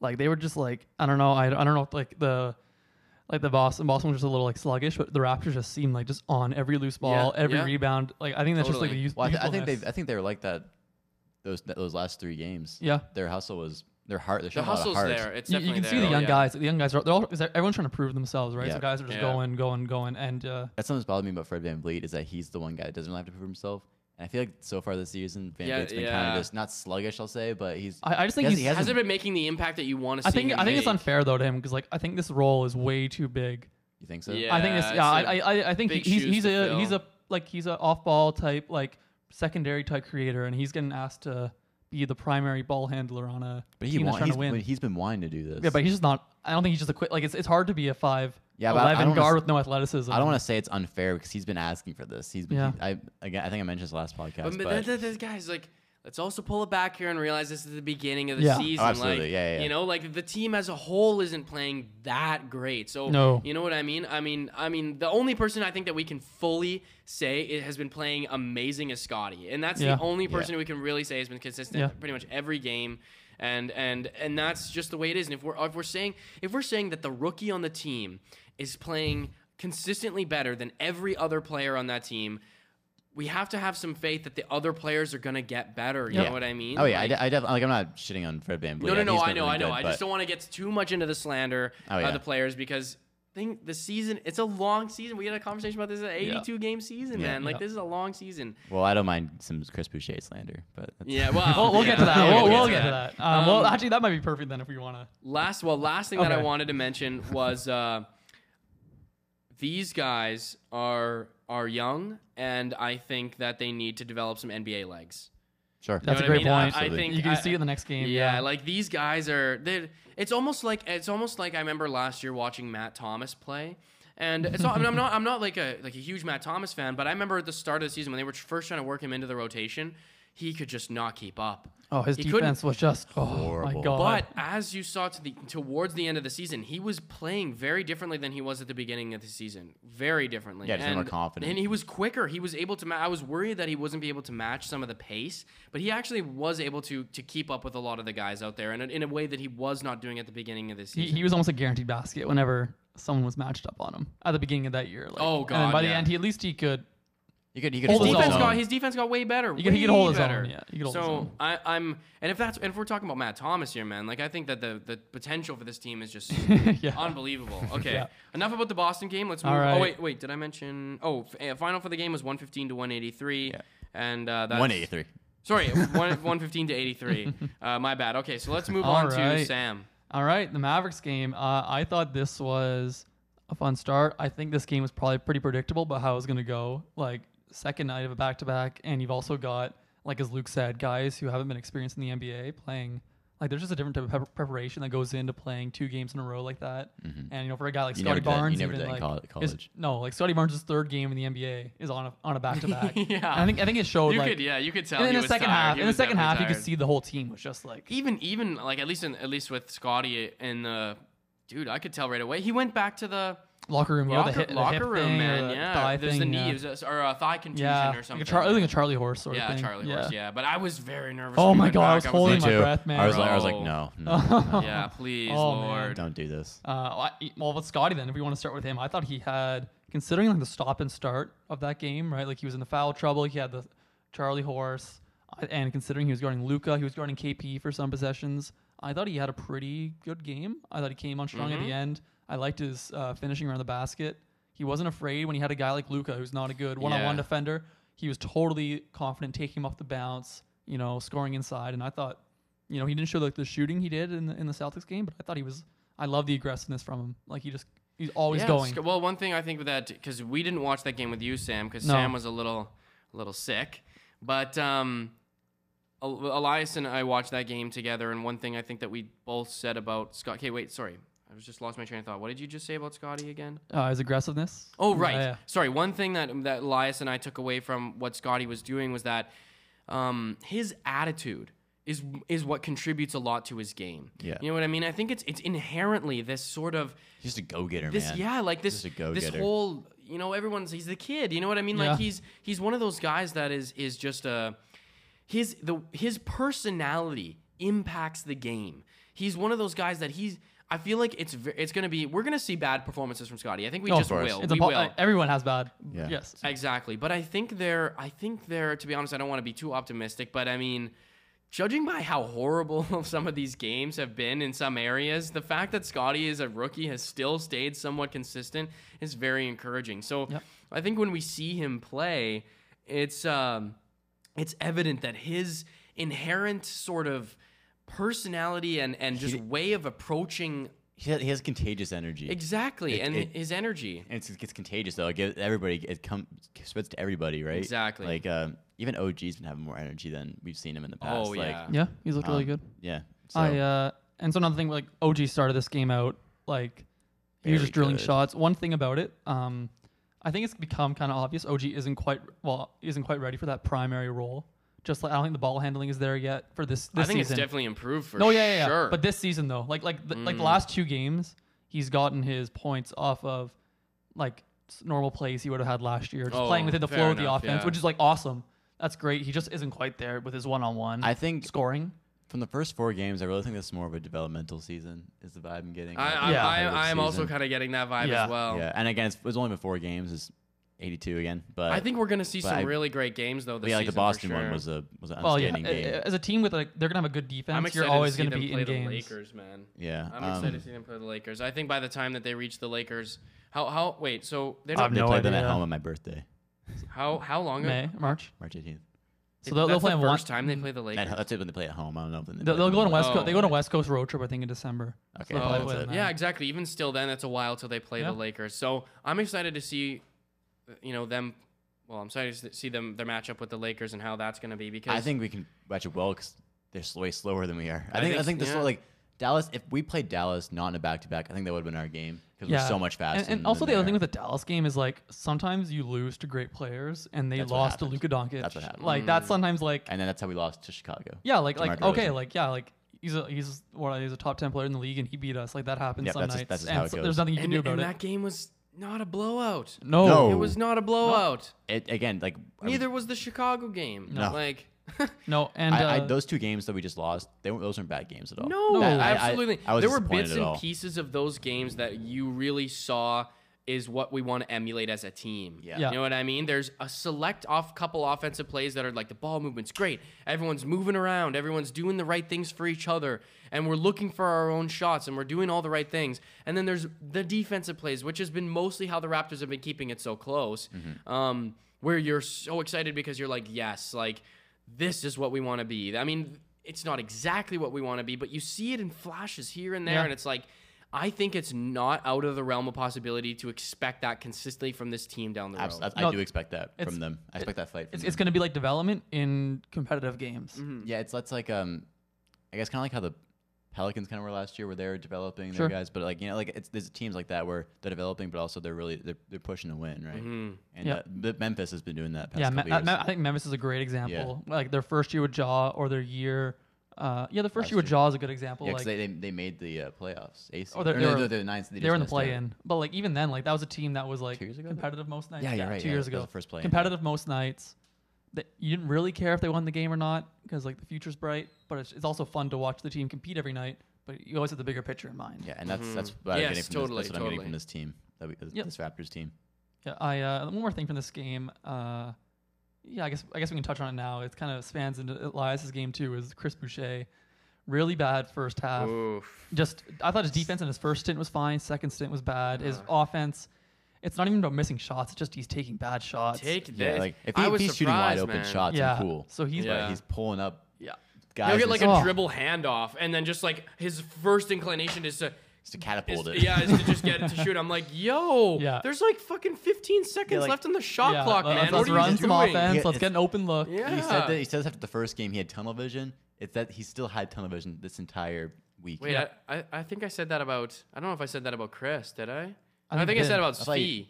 like they were just like I don't know I, I don't know if, like the like the Boston Boston was just a little like sluggish, but the Raptors just seemed like just on every loose ball, Yeah, every yeah. rebound. Like I think that's just like the use- Well, I, th- I think they. I think they were like that. Those those last three games. yeah. Their hustle was their heart. They're The showing a lot hustle's heart. there. It's You, you definitely can see the young yeah. guys. The young guys are they're all, 'cause everyone's trying to prove themselves, right? Yeah. So guys are just Yeah. going, going, going, and uh, That's something that's bothered me about Fred VanVleet is that he's the one guy that doesn't really have to prove himself. And I feel like so far this season, Van Yeah, Vliet's been kind of just not sluggish, I'll say, but he's. I, I just think He he's. hasn't- he Hasn't been making the impact that you want to I see. think him I think it's unfair though to him because like I think this role is way too big. You think so? Yeah. I think this. it's Yeah, I, a I, I- I think he, big he's he's a fill. he's a like he's a off ball type like secondary type creator, and he's getting asked to be the primary ball handler on a But he team that's want, trying he's, to win. but he's been wanting to do this. yeah, but he's just not. I don't think he's just a quick. Like it's it's hard to be a five Yeah, but I- I eleven don't wanna guard s- with no athleticism. I don't want to say it's unfair because he's been asking for this. He's been. Yeah. he- I again, I think I mentioned this last podcast, But, but, but th- th- th- guys, like, let's also pull it back here and realize this is the beginning of the Yeah. Oh, season. absolutely. Like, Yeah, yeah, yeah. You know, like the team as a whole isn't playing that great. So, No. you know what I mean? I mean, I mean, the only person I think that we can fully say it has been playing amazing is Scottie, and that's Yeah. the only Yeah. person we can really say has been consistent Yeah. pretty much every game. And and and that's just the way it is. And if we're if we're saying if we're saying that the rookie on the team is playing consistently better than every other player on that team, we have to have some faith that the other players are gonna get better. You Yeah. know what I mean? oh yeah, Like- I, I definitely like I'm not shitting on Fred VanVleet. no, no, no. he's I know, really I know. good, I but- just don't want to get too much into the slander Oh, of the players because thing the season it's a long season. We had a conversation about this. It's an 82 game season, Yeah. man. Like Yeah. this is a long season. Well, I don't mind some Chris Boucher slander, but that's, Yeah. *laughs* Well, We'll, we'll get to yeah, that. yeah, We'll, we'll get to that. Um, Um, well, actually, that might be perfect then if we want to. Last, well, last thing that I wanted to mention was uh, these guys are are young, and I think that they need to develop some NBA legs. sure. That's know a what I great mean? Point. I Absolutely. think You can I- see it in the next game. Yeah, Yeah, like these guys are. They. It's almost like it's almost like I remember last year watching Matt Thomas play, and it's not, I mean, I'm not I'm not like a like a huge Matt Thomas fan, but I remember at the start of the season when they were first trying to work him into the rotation, he could just not keep up. Oh, his He couldn't- defense was just oh Horrible. my god. But as you saw to the towards the end of the season, he was playing very differently than he was at the beginning of the season. Very differently. Yeah, just more and, confident. And he was quicker. He was able to. Ma- I was worried that he wasn't be able to match some of the pace, but he actually was able to to keep up with a lot of the guys out there, and in, in a way that he was not doing at the beginning of the season. he was almost a guaranteed basket whenever someone was matched up on him at the beginning of that year. Like, Oh, god! And by God, the end, he at least he could. He could he could Hold his his hold defense his got own. his defense got way better. He could- he could hold his better. own, yeah, he could hold so his own. I, I'm, and if that's, and if we're talking about Matt Thomas here, man, like I think that the the potential for this team is just *laughs* yeah. unbelievable. *laughs* Okay, Yeah. enough about the Boston game. Let's move. All Oh wait, wait, did I mention? Oh, f- uh, final for the game was 115 to 183, Yeah. and uh, that's 183. Sorry, *laughs* one, 115 to 83. Uh, my bad. Okay, so let's move All on to. Sam. All right, the Mavericks game. Uh, I thought this was a fun start. I think this game was probably pretty predictable but how it was going to go. Like second night of a back to back, and you've also got like as Luke said, guys who haven't been experienced in the NBA playing. Like there's just a different type of pep- preparation that goes into playing two games in a row like that. Mm-hmm. And you know, for a guy like You Scottie Barnes, never even did that in like coll- his- college. no, like Scottie Barnes' third game in the NBA is on a on a back to back. Yeah. I think I think it showed You like could, yeah, you could tell. in, he the second tired. half. He In the second half, definitely you could see the whole team was just like even even like at least in, at least with Scottie in the uh, dude, I could tell right away. He went back to the locker room, yeah, locker, the hip, the hip room, thing man. Yeah, thigh there's thing, the knee yeah. it was a- or a thigh contusion yeah, or like something. a, Char- I think a Charlie horse sort yeah, of thing. Charlie horse. Yeah, but I was very nervous. Oh my went God, I was like, holding my breath, man. I was like, I was like, Bro. no, no, *laughs* yeah, *laughs* please, Oh, man. Lord. don't do this. Uh, well, with Scottie, then, if we want to start with him, I thought he had, considering like the stop and start of that game, right? Like he was in the foul trouble. He had the Charlie horse, uh, and considering he was guarding Luka, he was guarding KP for some possessions. I thought he had a pretty good game. I thought he came on strong at Mm-hmm. the end. I liked his uh, finishing around the basket. He wasn't afraid when he had a guy like Luka, who's not a good one-on-one Yeah. defender. He was totally confident taking him off the bounce, you know, scoring inside. And I thought, you know, he didn't show like the shooting he did in the, in the Celtics game, but I thought he was. I love the aggressiveness from him. Like he just he's always Yeah, going. Well, one thing I think with that because we didn't watch that game with you, Sam, because No. Sam was a little, a little sick. But um, Elias and I watched that game together, and one thing I think that we both said about Scott. Okay, wait, sorry, I was just lost my train of thought. What did you just say about Scottie again? Uh, his aggressiveness. Oh, right. Yeah, yeah. Sorry. One thing that that Elias and I took away from what Scottie was doing was that um, his attitude is is what contributes a lot to his game. Yeah. You know what I mean? I think it's it's inherently this sort of He's just a go getter, this man. yeah like this Just a this go-getter. whole you know everyone's he's the kid you know what i mean Yeah. like he's he's one of those guys that is is just a his the his personality impacts the game he's one of those guys that he's I feel like it's ve- it's gonna be we're gonna see bad performances from Scottie. I think we Oh, just will. It's we a, will. uh, everyone has bad. Yeah. Yes. Exactly. But I think they're I think they're to be honest, I don't want to be too optimistic, but I mean, judging by how horrible *laughs* some of these games have been in some areas, the fact that Scottie is a rookie has still stayed somewhat consistent is very encouraging. So Yep. I think when we see him play, it's um it's evident that his inherent sort of personality and and just He- way of approaching He has, contagious energy. exactly It- and it- his energy. it's, it's contagious though. It gives everybody it comes spreads to everybody, right? Exactly. Like um, even OG's been having more energy than we've seen him in the past. Oh, like, yeah. Yeah, he's looked really um, good. Yeah. So I uh, and so another thing, like OG started this game out like he was just drilling good. shots. One thing about it, um, I think it's become kind of obvious. OG isn't quite well, isn't quite ready for that primary role. Just like I don't think the ball handling is there yet for this. this I think season. it's definitely improved for No, yeah, yeah, yeah. sure. But this season though, like like the, like the Mm. last two games, he's gotten his points off of like normal plays he would have had last year, just Oh, playing within the fair flow of the offense, yeah. which is like awesome. That's great. He just isn't quite there with his one-on-one I think scoring. from the first four games, I really think this is more of a developmental season. Is the vibe I'm getting? I, I, Yeah. I, I am also kind of getting that vibe Yeah. as well. Yeah, and again, it's, it was only been four games. It's 82 again, but I think we're gonna see some I- really great games though. This yeah, like the season for Boston one was a was an Well, yeah, outstanding game. a- as a team with like they're gonna have a good defense. I'm You're excited always to see gonna them be play in the games. Lakers, man. yeah, I'm um, excited to see them play the Lakers. I think by the time that they reach the Lakers, how how wait, so they're don't have They no played them at home on my birthday, how how long ago? May March. March 18th. So they'll, they'll That's play the in one. first time they play the Lakers. At, that's it when they play at home. I don't know if they They'll, play they'll at go on home. West Oh. Coast. They go on West Coast road trip. I think in December. Okay, So Oh, they'll that's play it. them yeah, exactly. Even still, then that's a while till they play Yeah. the Lakers. So I'm excited to see, you know, them. Well, I'm excited to see them their matchup with the Lakers and how that's going to be because I think we can match it well because they're s- way slower than we are. I I think I think think s- this yeah. like Dallas. If we played Dallas not in a back to back, I think that would have been our game. Because we're so much faster. And, and also the other thing with the Dallas game is like sometimes you lose to great players, and they That's lost to. Luka Doncic. That's what happens. Like that's mm. sometimes like and then that's how we lost to Chicago. yeah, like like DeMar okay, DeRozan. like yeah, like he's a he's what he's a top ten player in the league, and he beat us. Like that happens Yep, some that's just- that's just and how it so goes. there's nothing you can and, do about it. and it. that game was not a blowout. no, No. It was not a blowout. It again, like I mean, Neither was the Chicago game. No. Like, *laughs* no, and I, I, uh, those two games that we just lost, they weren't, those weren't bad games at all. no, No. I- I- absolutely. I was there were bits and pieces of those games that you really saw is what we want to emulate as a team. Yeah. Yeah. You know what I mean? There's a select off couple offensive plays that are like the ball movement's great. Everyone's moving around, everyone's doing the right things for each other, and we're looking for our own shots and we're doing all the right things. And then there's the defensive plays, which has been mostly how the Raptors have been keeping it so close. Mm-hmm. Um, where you're so excited because you're like, yes, like this is what we want to be. I mean, it's not exactly what we want to be, but you see it in flashes here and there, Yeah. and it's like I think it's not out of the realm of possibility to expect that consistently from this team down the road. Abs- I, No, do expect that from them. I expect that fight. From it's, it's going to be like development in competitive games. Mm-hmm. yeah, it's that's like um, I guess kind of like how the Pelicans kind of were last year, where they were developing Sure. their guys, but like you know, like it's there's teams like that where they're developing, but also they're really they're, they're pushing to win, right? Mm-hmm. And Yeah. uh, Memphis has been doing that. Past Yeah, Me- couple uh, years. Me- I think Memphis is a great example. Like their first year with Jaw or their year, uh, yeah, the first Last year with. Jaw is a good example. yeah, 'cause like they, they they made the uh, playoffs. AC. Oh, they're- Or they no, were- no, they're the ninth. they were in the play-in, but like even then, like that was a team that was like Two years ago? competitive most nights. Yeah, you're right, Two yeah, years that was ago, the first play-in, competitive most nights. That you didn't really care if they won the game or not because like the future's bright, but it's, it's also fun to watch the team compete every night. But you always have the bigger picture in mind. Yeah, and that's that's Mhm. what I'm getting from totally, this. That's what I'm getting from this team. That we, this, Yep. this Raptors team. Yeah, I uh, one more thing from this game. Uh, yeah, I guess I guess we can touch on it now. It kind of spans into Elias's game too. Is Chris Boucher really bad first half? Oof. Just I thought his defense in his first stint was fine. Second stint was bad. His offense, it's not even about missing shots. It's just he's taking bad shots. Take Yeah, this. like if, I he, if was he's shooting wide surprised, open man. shots, Yeah, I'm cool. so he's- but Yeah. he's pulling up yeah. guys. He'll get like that's- a Oh. dribble handoff, and then just like his first inclination is to. just to catapult Is, it. yeah, is to just get it to *laughs* shoot. I'm like, yo, Yeah. there's like fucking 15 seconds like- left on the shot yeah, clock, let's, man. let's what are run you some doing? offense. Yeah, let's get an open look. Yeah. He said that he says after the first game he had tunnel vision. It's that he still had tunnel vision this entire week. Wait, Yeah. I, I, I think I said that about. I don't know if I said that about Chris. Did I? I, think think, I said about I thought. I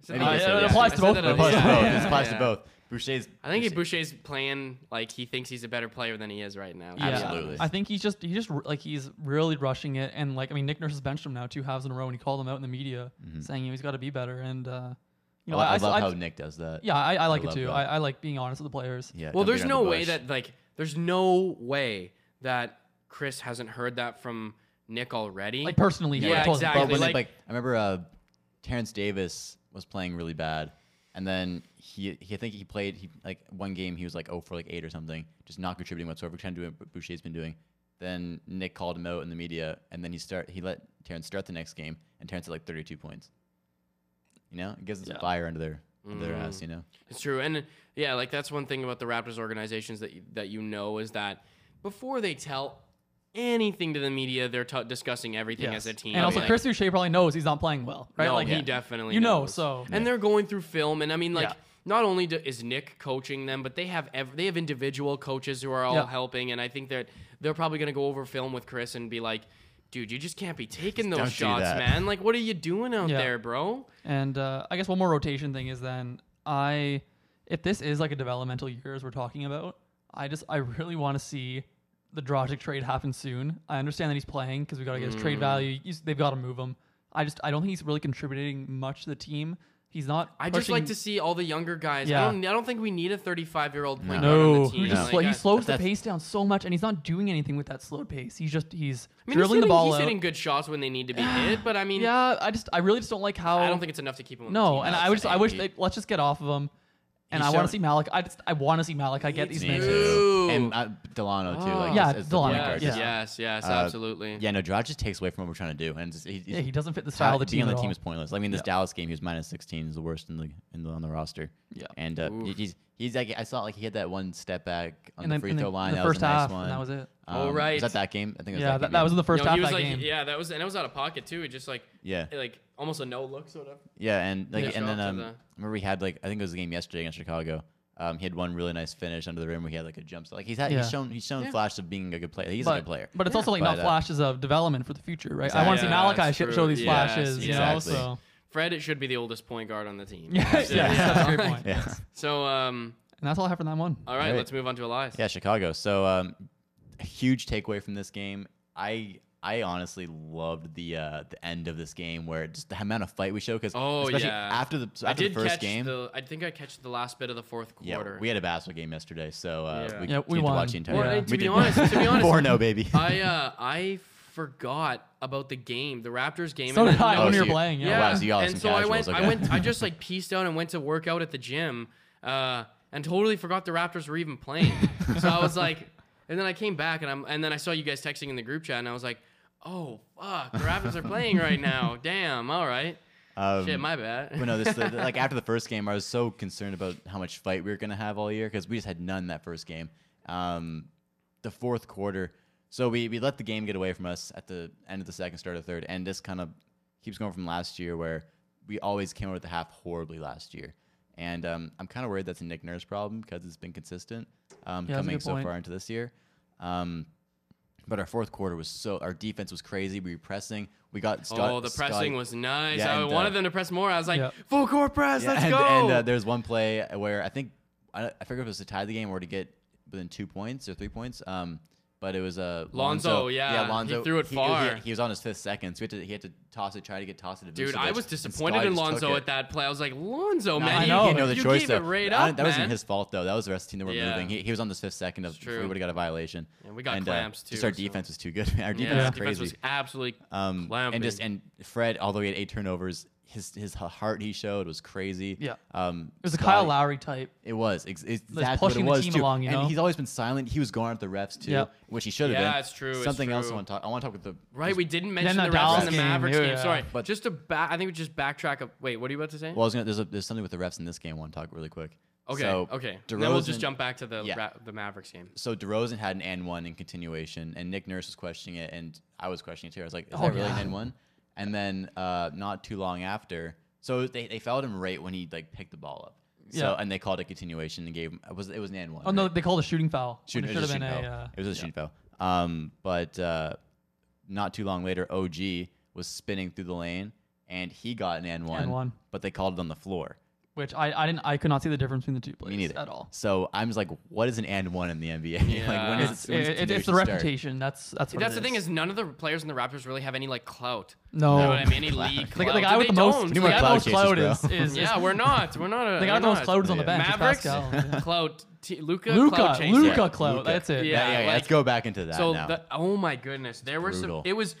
said Maybe that you about- said it applies I to both that it applies to both. yeah, It applies to both. Boucher's. I think Boucher- Boucher's playing like he thinks he's a better player than he is right now. Yeah, Absolutely. I think he's just he just like he's really rushing it, and like I mean Nick Nurse has benched him now two halves in a row, and he called him out in the media saying he's got to be better, and uh, you know I, I I, love I- how Nick does that. yeah I, I like it too. I, I like being honest with the players. Yeah. Well, there's no the way that like there's no way that Chris hasn't heard that from Nick already. Like personally, Yeah, I exactly. But when like- they, like I remember uh, Terrence Davis was playing really bad, and then he, he I think he played he like one game he was like oh for like eight or something, just not contributing whatsoever, trying to do what Boucher's been doing. Then Nick called him out in the media, and then he start he let Terrence start the next game, and Terrence had like 32 points. You know, it gives us Yeah. a fire under their under their Mm. ass. You know, It's true, and yeah, like that's one thing about the Raptors organizations that you, that you know is that before they tell anything to the media, they're t- discussing everything Yes. as a team. And also, Like, Chris Boucher probably knows he's not playing well, right? no, like he definitely you know, so- and they're going through film, and I mean, like Yeah. not only do, is Nick coaching them, but they have ev- they have individual coaches who are all Yeah. helping, and I think that they're probably going to go over film with Chris and be like. Dude, you just can't be taking Don't those shots, man. Like, what are you doing out Yeah. there, bro? And uh, I guess one more rotation thing is then I, if this is like a developmental year as we're talking about, I just I really want to see the Dragic trade happen soon. I understand that he's playing because we got to get his Mm. trade value. He's, they've got to move him. I just I don't think he's really contributing much to the team. He's not. I just pushing- like to see all the younger guys. Yeah. I don't. I don't think we need a 35 year old point No. guard on No, the team. he just Like, slo- he slows the that's- pace down so much, and he's not doing anything with that slowed pace. He's just he's I mean, he's dribbling the ball he's out. hitting good shots when they need to be hit, but I mean, *sighs* yeah, I just I really just don't like how I don't think it's enough to keep him. On the No, team. and I wish the I wish they, let's just get off of him. And He's I want to see Malik. I just I want to see Malik. I get these too. and uh, Dalano too. Oh. Like, Yeah, as, as the Dalano, point yes, yeah. Yes, yes, Uh, absolutely. Yeah, no, Dragic just takes away from what we're trying to do, and just, he, Yeah, he doesn't fit the style of the being team on at the team all. is pointless. I mean, this Yeah. Dallas game, he was minus 16, is the worst in the, in the on the roster. Yeah. and uh, Oof. he's he's like I saw like he had that one step back on And the then free and throw line. the that first was a nice half, one. and that was it. Oh, Um, right. Was that that game? I think it was Yeah, that, that, game, that was in the first No, half he was that like, game. yeah, that was, and it was out of pocket too. It just like, yeah, like almost a no look sort of. yeah, and like Yeah. and then um, to I remember we had like I think it was the game yesterday against Chicago. Um, he had one really nice finish under the rim where he had like a jump. shot. Like he's had, Yeah. he's shown he's shown Yeah. flashes of being a good player. He's but, a good player. But it's also like not uh, flashes of development for the future, right? I want to see Malachi that's sh- true. show these flashes, you know. So Fred, it should be the oldest point guard on the team. *laughs* yeah, yeah, So, that's a great point. Yeah. So, um, And that's all I have for that one. all right, Great. let's move on to Elias. Yeah, Chicago. So um, a huge takeaway from this game. I I honestly loved the uh, the end of this game where just the amount of fight we showed because Oh, especially yeah. after the so I after did the first catch game. the. I think I catch the last bit of the fourth yeah, quarter. we had a basketball game yesterday, so uh, Yeah. we, Yeah, we get won. to watch the entire. Well, game. Yeah. and to We be did- honest, to be *laughs* honest, four no baby. I uh, I forgot about the game, the Raptors game. So and did I no- when so you were playing. Yeah. Yeah, Wow, so you got and some so I went. casuals, I went. I just like *laughs* pieced out and went to work out at the gym, uh, and totally forgot the Raptors were even playing. so I was like, and then I came back and I'm, and then I saw you guys texting in the group chat, and I was like, oh fuck, the Raptors are playing right now. *laughs* Damn. All right. Um, Shit, my bad. but no, this the, like after the *laughs* first game, I was so concerned about how much fight we were gonna have all year because we just had none that first game. Um, the fourth quarter, so we we let the game get away from us at the end of the second, start of the third, and this kind of keeps going from last year where we always came out of the half horribly last year. And um, I'm kind of worried that's a Nick Nurse problem because it's been consistent um, Yeah, coming so point. far into this year. Um, but our fourth quarter was so our defense was crazy. We were pressing. We got Scott, oh, the Scott- pressing was nice. Yeah, I and, wanted uh, them to press more. I was like, Yeah. full court press. Yeah, let's and, go. And uh, there's one play where I think I, I forget if it was to tie the game or to get within two points or three points. Um, but it was a uh, Lonzo, yeah, he Lonzo threw it he, far. He, he was on his fifth second, so he had to, he had to toss it, try to get tossed it to Dude, I was disappointed in Lonzo at that play. I was like, Lonzo, No, man, I you, know. He didn't know the you choice gave though. it right I- up, that man. wasn't his fault though. That was the rest of the team that were Yeah. moving. He, he was on his fifth second of we would have got a violation. And we got and, clamps, uh, Just too, our so- defense was too good. *laughs* Our defense yeah, was defense crazy. was absolutely Um, clamping. and just and Fred, although he had eight turnovers, his his heart he showed was crazy. Yeah. Um, It was a Kyle Lowry type. It was ex- it's Like exactly what pushing it the was team too. along, you and know? he's always been silent. He was going at the refs too, Yeah. which he should have been. Yeah, been. it's true, it's Something else I true. want to talk. I want to talk with the right. We didn't mention that the refs Dallas in the game, Mavericks yeah, game. yeah. Sorry, But- just to back. I think we just backtrack. Up, wait, what are you about to say? Well, I was gonna, there's a, there's something with the refs in this game. I want to talk really quick. okay, So, okay. Then we'll just jump back to the Yeah. Ra- the Mavericks game. So DeRozan had an N one in continuation, and Nick Nurse was questioning it, and I was questioning it too. I was like, "Is Oh, that really an N one?" And then uh, not too long after, so they, they fouled him right when he like picked the ball up. So Yeah. and they called a continuation and gave him it was it was an N one. Oh no, they called a shooting foul. Shoot, it it should was have a been shooting a. foul. Uh, it was a shooting foul. Um, but uh, not too long later, OG was spinning through the lane and he got an N one. N1. But they called it on the floor. Which I, I didn't I could not see the difference between the two plays Me neither. at all. So I'm just like, what is an and one in the NBA? *laughs* like Yeah. when It's, when does it, it's the continuation start? reputation. That's that's what That's it the thing is, none of the players in the Raptors really have any like clout. no. You know what I mean? Any *laughs* Clout. league The, clout. the guy with the most, the need more guy clout with the most clout bro. is, is, Yeah, we're not. We're not. The guy with the most clout is on the Yeah. bench. is Mavericks, Pascal. *laughs* Yeah. clout. T- Luka, Luka, clout. Luka Yeah, clout. That's it. Yeah, Yeah, yeah, yeah. like- let's go back into that So now. the, oh my goodness, there were Brutal. some. It was.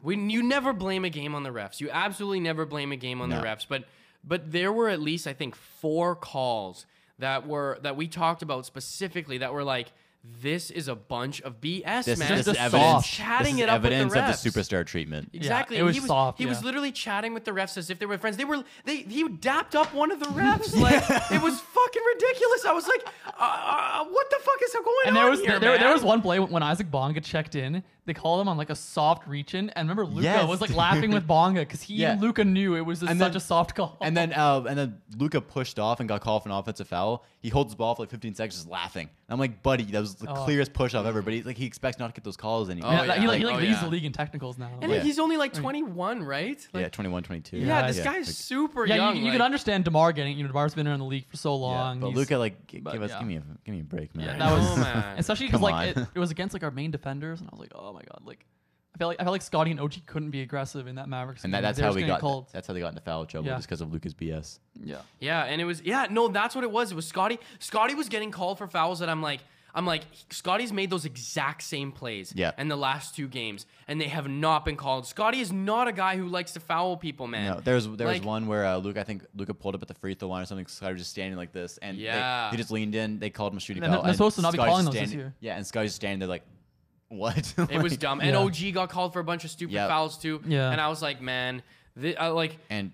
When you never blame a game on the refs, you absolutely never blame a game on No. the refs. But but there were at least I think four calls that were that we talked about specifically that were like, this is a bunch of BS, this, man. this Just is evidence. soft. Chatting this is it up with the evidence refs. of the superstar treatment. Exactly. it was he was soft, He was literally chatting with the refs as if they were friends. They were they he dapped up one of the refs. *laughs* Like it was fucking ridiculous. I was like, uh, uh, what the fuck is going And on there was here, there, there was one play when Isaac Bonga checked in. They called him on like a soft reach in, and remember Luka Yes. was like laughing with Bonga because he *laughs* Yeah. and Luka knew it was just And such then- a soft call. *laughs* And then uh, and then Luka pushed off and got called for an offensive foul. He holds the ball for like 15 seconds, just laughing. I'm like, buddy, that was the Oh. clearest push off ever. But he like he expects not to get those calls anymore. yeah, Oh, like, yeah. he like, he Like, like oh, leads yeah. the league in technicals now. And Yeah. he's only like 21, right? Like, yeah, 21, 22. yeah, Yeah, this yeah. guy's Like, super yeah, young. you, you like- can understand Demar getting. You know, Demar's been around the league for so yeah, long. but Luka like give us yeah. give me a give me a break, man. Yeah, that was *laughs* especially because like it, it was against like our main defenders, and I was like, oh my god, like I felt like I felt like Scottie and OG couldn't be aggressive in that Mavericks. and game. that, that's They were how just we getting got called. that's how they got into foul trouble Yeah. just because of Luka's BS. Yeah, Yeah, and it was yeah, no, that's what it was. It was Scottie. Scottie was getting called for fouls that I'm like I'm like Scottie's made those exact same plays Yeah. in the last two games and they have not been called. Scottie is not a guy who likes to foul people, man. No, there was there was one where uh, Luke I think Luka pulled up at the free throw line or something. Scottie was just standing like this, and they- Yeah. he just leaned in. They called him a shooting They're foul. they're and supposed to not be Scottie's calling just those this standing- year. Yeah, and Scottie's just standing there like, what? *laughs* It was dumb. And Yeah. OG got called for a bunch of stupid Yep. fouls too. Yeah. And I was like, man, thi- I, like And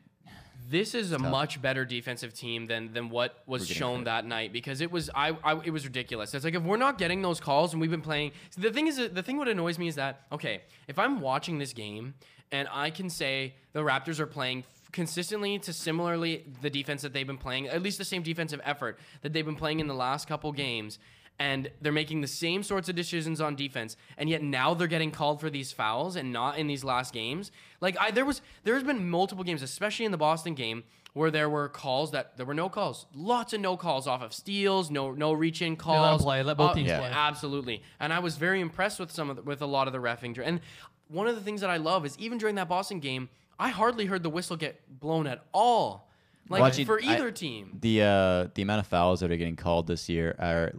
this is a tough. much better defensive team than than what was getting shown that night because it was I, I it was ridiculous. It's like if we're not getting those calls and we've been playing the thing is the thing what annoys me is that okay if I'm watching this game and I can say the Raptors are playing consistently to similarly the defense that they've been playing, at least the same defensive effort that they've been playing in the last couple games. And they're making the same sorts of decisions on defense, and yet now they're getting called for these fouls and not in these last games. Like I, there was, there's been multiple games, especially in the Boston game, where there were calls that there were no calls, lots of no calls off of steals, no no reach in let 'em calls. play, let both Uh, teams Yeah. play. Absolutely. And I was very impressed with some of the, with a lot of the refing. And one of the things that I love is even during that Boston game, I hardly heard the whistle get blown at all. Like Well, actually, for I- either team. The uh, the amount of fouls that are getting called this year are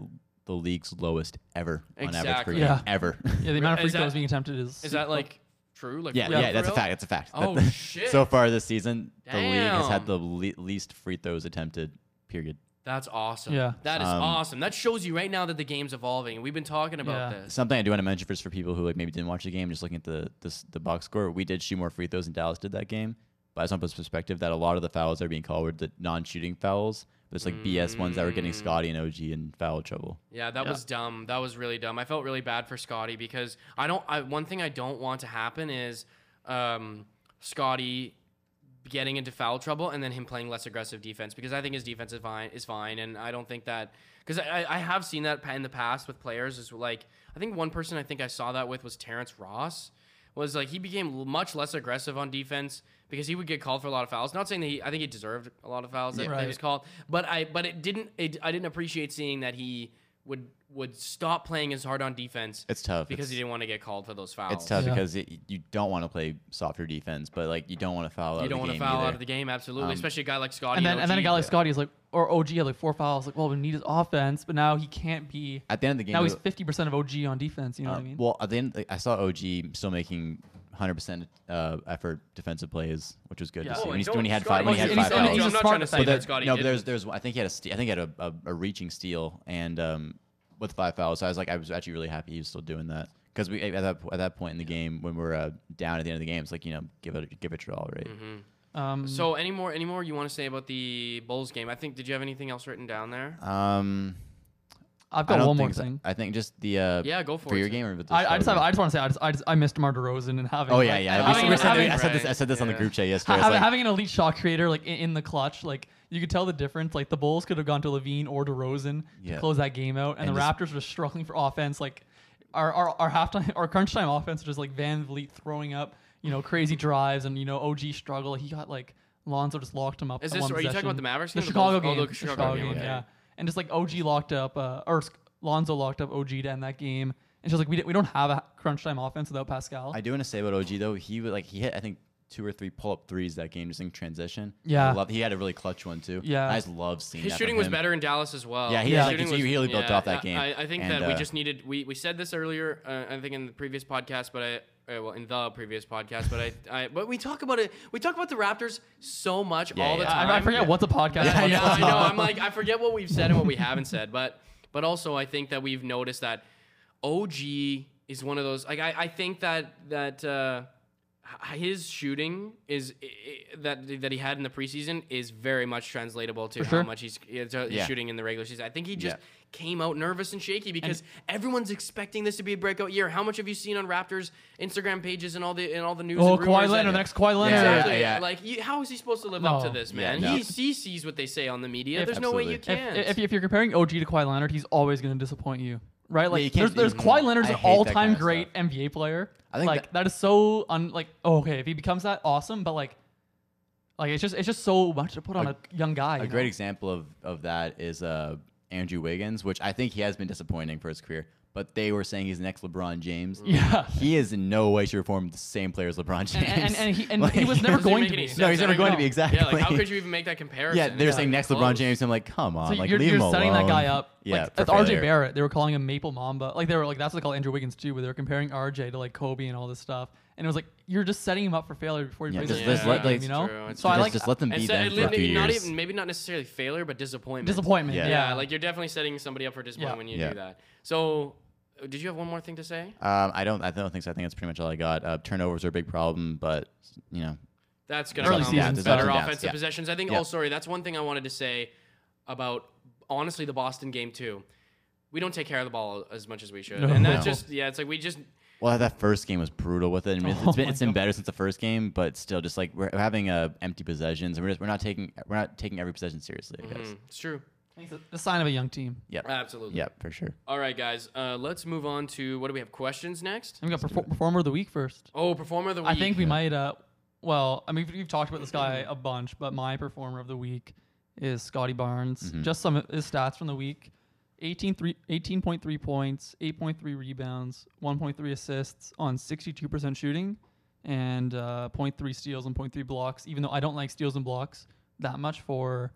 the league's lowest ever on average per Exactly. game. Yeah. Ever. Yeah, the amount of free Is that- throws being attempted is Is that like true? Like yeah, for yeah, real, for that's a real? fact. That's a fact. Oh, That- shit. So far this season, the league has Damn. had the le- least free throws attempted. Period. That's awesome. Yeah. That is Um, awesome. That shows you right now that the game's evolving. And we've been talking about Yeah. this. Something I do want to mention first for people who like maybe didn't watch the game, just looking at the this, the box score, we did shoot more free throws than Dallas did that game. But I just want to put perspective that a lot of the fouls that are being called were the non-shooting fouls. But it's like BS ones that were getting. Scottie and OG in foul trouble. Yeah, that Yeah. was dumb. That was really dumb. I felt really bad for Scottie because I don't. I, one thing I don't want to happen is um, Scotty getting into foul trouble and then him playing less aggressive defense because I think his defense is fine. Is fine, and I don't think that because I, I have seen that in the past with players. Is like I think one person I think I saw that with was Terrence Ross. Was like he became much less aggressive on defense because he would get called for a lot of fouls. Not saying that he, I think he deserved a lot of fouls that, Yeah. that he was called, but I but it didn't. It, I didn't appreciate seeing that he would would stop playing as hard on defense It's tough because It's- he didn't want to get called for those fouls. It's tough Yeah. because it, you don't want to play softer defense, but like you don't want to foul out of the defense. You of don't the want to game foul either. out of the game, absolutely. Um, Especially a guy like Scottie. and then and then a guy like Scottie is like or OG had like four fouls. Like, well, we need his offense, but now he can't be. At the end of the game, Now he's fifty percent of OG on defense. You know uh, what I mean? well, at the end, like, I saw OG still making 100% uh, effort defensive plays, which was good Yeah. to see. Oh, when, he's, when he had Scottie- five, when he had he's- five and fouls. he's a I'm not trying to say that Scottie no, but there's there's I think he had a ste- I think he had a, a, a reaching steal and um, with five fouls. So I was like I was actually really happy he was still doing that because we at that at that point in the game when we're uh, down at the end of the game, it's like you know give it give it your all right. Um, So any more any more you want to say about the Bulls game? I think did you have anything else written down there? Um, I've got one more think so. thing. I think just the uh, Yeah, go for, for it. your Tim. game or with I, I just have, I just want to say I just, I, just, I missed DeMar DeRozan and having Oh yeah, like, yeah. having, we, we having, said, having, I said this. I said this on the group chat yesterday. I was having, like, having an elite shot creator like in, in the clutch, like you could tell the difference. Like the Bulls could have gone to LaVine or DeRozan Yeah. to close that game out, and, And the Raptors were struggling for offense. Like our our, our halftime, our crunch time offense was just like VanVleet throwing up, you know, crazy drives, and you know OG struggle. He got like Lonzo just locked him up. Is this- one are you talking about the Mavericks The game or the Chicago Bulls? Oh, game. the the Chicago Chicago game, game, yeah. And just like OG locked up, uh, or Sc- Lonzo locked up OG to end that game. And she's like we, di- we don't have a crunch time offense without Pascal. I do want to say about OG though. He would like he hit I think two or three pull up threes that game just in transition. Yeah. I love, he had a really clutch one too. Yeah. I just love seeing His that shooting from was him. better in Dallas as well. Yeah, he His had, like, shooting he really built off that I- game. I, I think And, that we uh, just needed. We, we said this earlier. Uh, I think in the previous podcast, but I. Uh, well, in the previous podcast, but I, I, but we talk about it. We talk about the Raptors so much all the time. I, I forget what's a podcast. Yeah, yeah. I know. I'm like, I forget what we've said and what we haven't said, but but also I think that we've noticed that OG is one of those. Like, I, I think that that uh, his shooting is that that he had in the preseason is very much translatable to For how sure. much he's, he's Yeah. shooting in the regular season. I think he just Yeah. Came out nervous and shaky because everyone's expecting this to be a breakout year. How much have you seen on Raptors Instagram pages and all the and all the news? Oh, and Kawhi Leonard, that- the next Kawhi Leonard. Yeah, Exactly. yeah. Like, you, how is he supposed to live up to No. this, Yeah, man? no. He, he sees what they say on the media. If- There's no way you can't. If, if, if you're comparing OG to Kawhi Leonard, he's always going to disappoint you, right? Like you there's, there's Kawhi Leonard's an all-time kind of great stuff. NBA player. I think like that- that is so un like oh, okay if he becomes that awesome, but like like it's just it's just so much to put on a, young guy. A great know? example of, of that is uh, Andrew Wiggins, which I think he has been disappointing for his career. But they were saying he's the next LeBron James. *laughs* Yeah. He is in no way, shape, or form the same player as LeBron James. And, and, and he and Like- *laughs* he was never going to be. No, he's never I going to be, exactly. Yeah, like how could you even make that comparison? yeah, they were It's saying not next even LeBron. James. I'm like, come on, So like you're, leave you're him setting alone. that guy up. Yeah, like, for that's RJ. Barrett. They were calling him Maple Mamba. Like they were like that's what they call Andrew Wiggins too, where they were comparing RJ to like Kobe and all this stuff. And it was like you're just setting him up for failure before he Yeah, plays just- the just game, let- like- you know. True, it's so I like just let them be so- them and for a maybe few not years. even maybe not necessarily failure, but disappointment. disappointment. Yeah. Yeah. Yeah, like you're definitely setting somebody up for disappointment Yeah. when you Yeah. do that. So, uh, did you have one more thing to say? Um, I don't. I don't think so. I think that's pretty much all I got. Uh, turnovers are a big problem, but you know, That's going to Early come season better downs, offensive yeah. possessions. I think. Yeah. Oh, sorry. That's one thing I wanted to say about honestly the Boston game too. We don't take care of the ball as much as we should, No. and that's No. just yeah. It's like we just Well, that first game was brutal with it. I mean, it's, *laughs* Oh it's been it's been God. better since the first game, but still, just like we're having uh, empty possessions, and we're just, we're not taking we're not taking every possession seriously. I guess. Mm, it's true. It's a, a sign of a young team. Yep. Absolutely. Yep, for sure. All right, guys. Uh, let's move on to what do we have? Questions next? And we got perfor- performer of the week first. Oh, performer of the week. I think we might. Uh, well, I mean, we've, we've talked about this guy a bunch, but my performer of the week is Scottie Barnes. Mm-hmm. Just some of his stats from the week: 18 three, 18.3 points, 8.3 rebounds, 1.3 assists on 62% shooting, and uh, 0.3 steals and 0.3 blocks. Even though I don't like steals and blocks that much for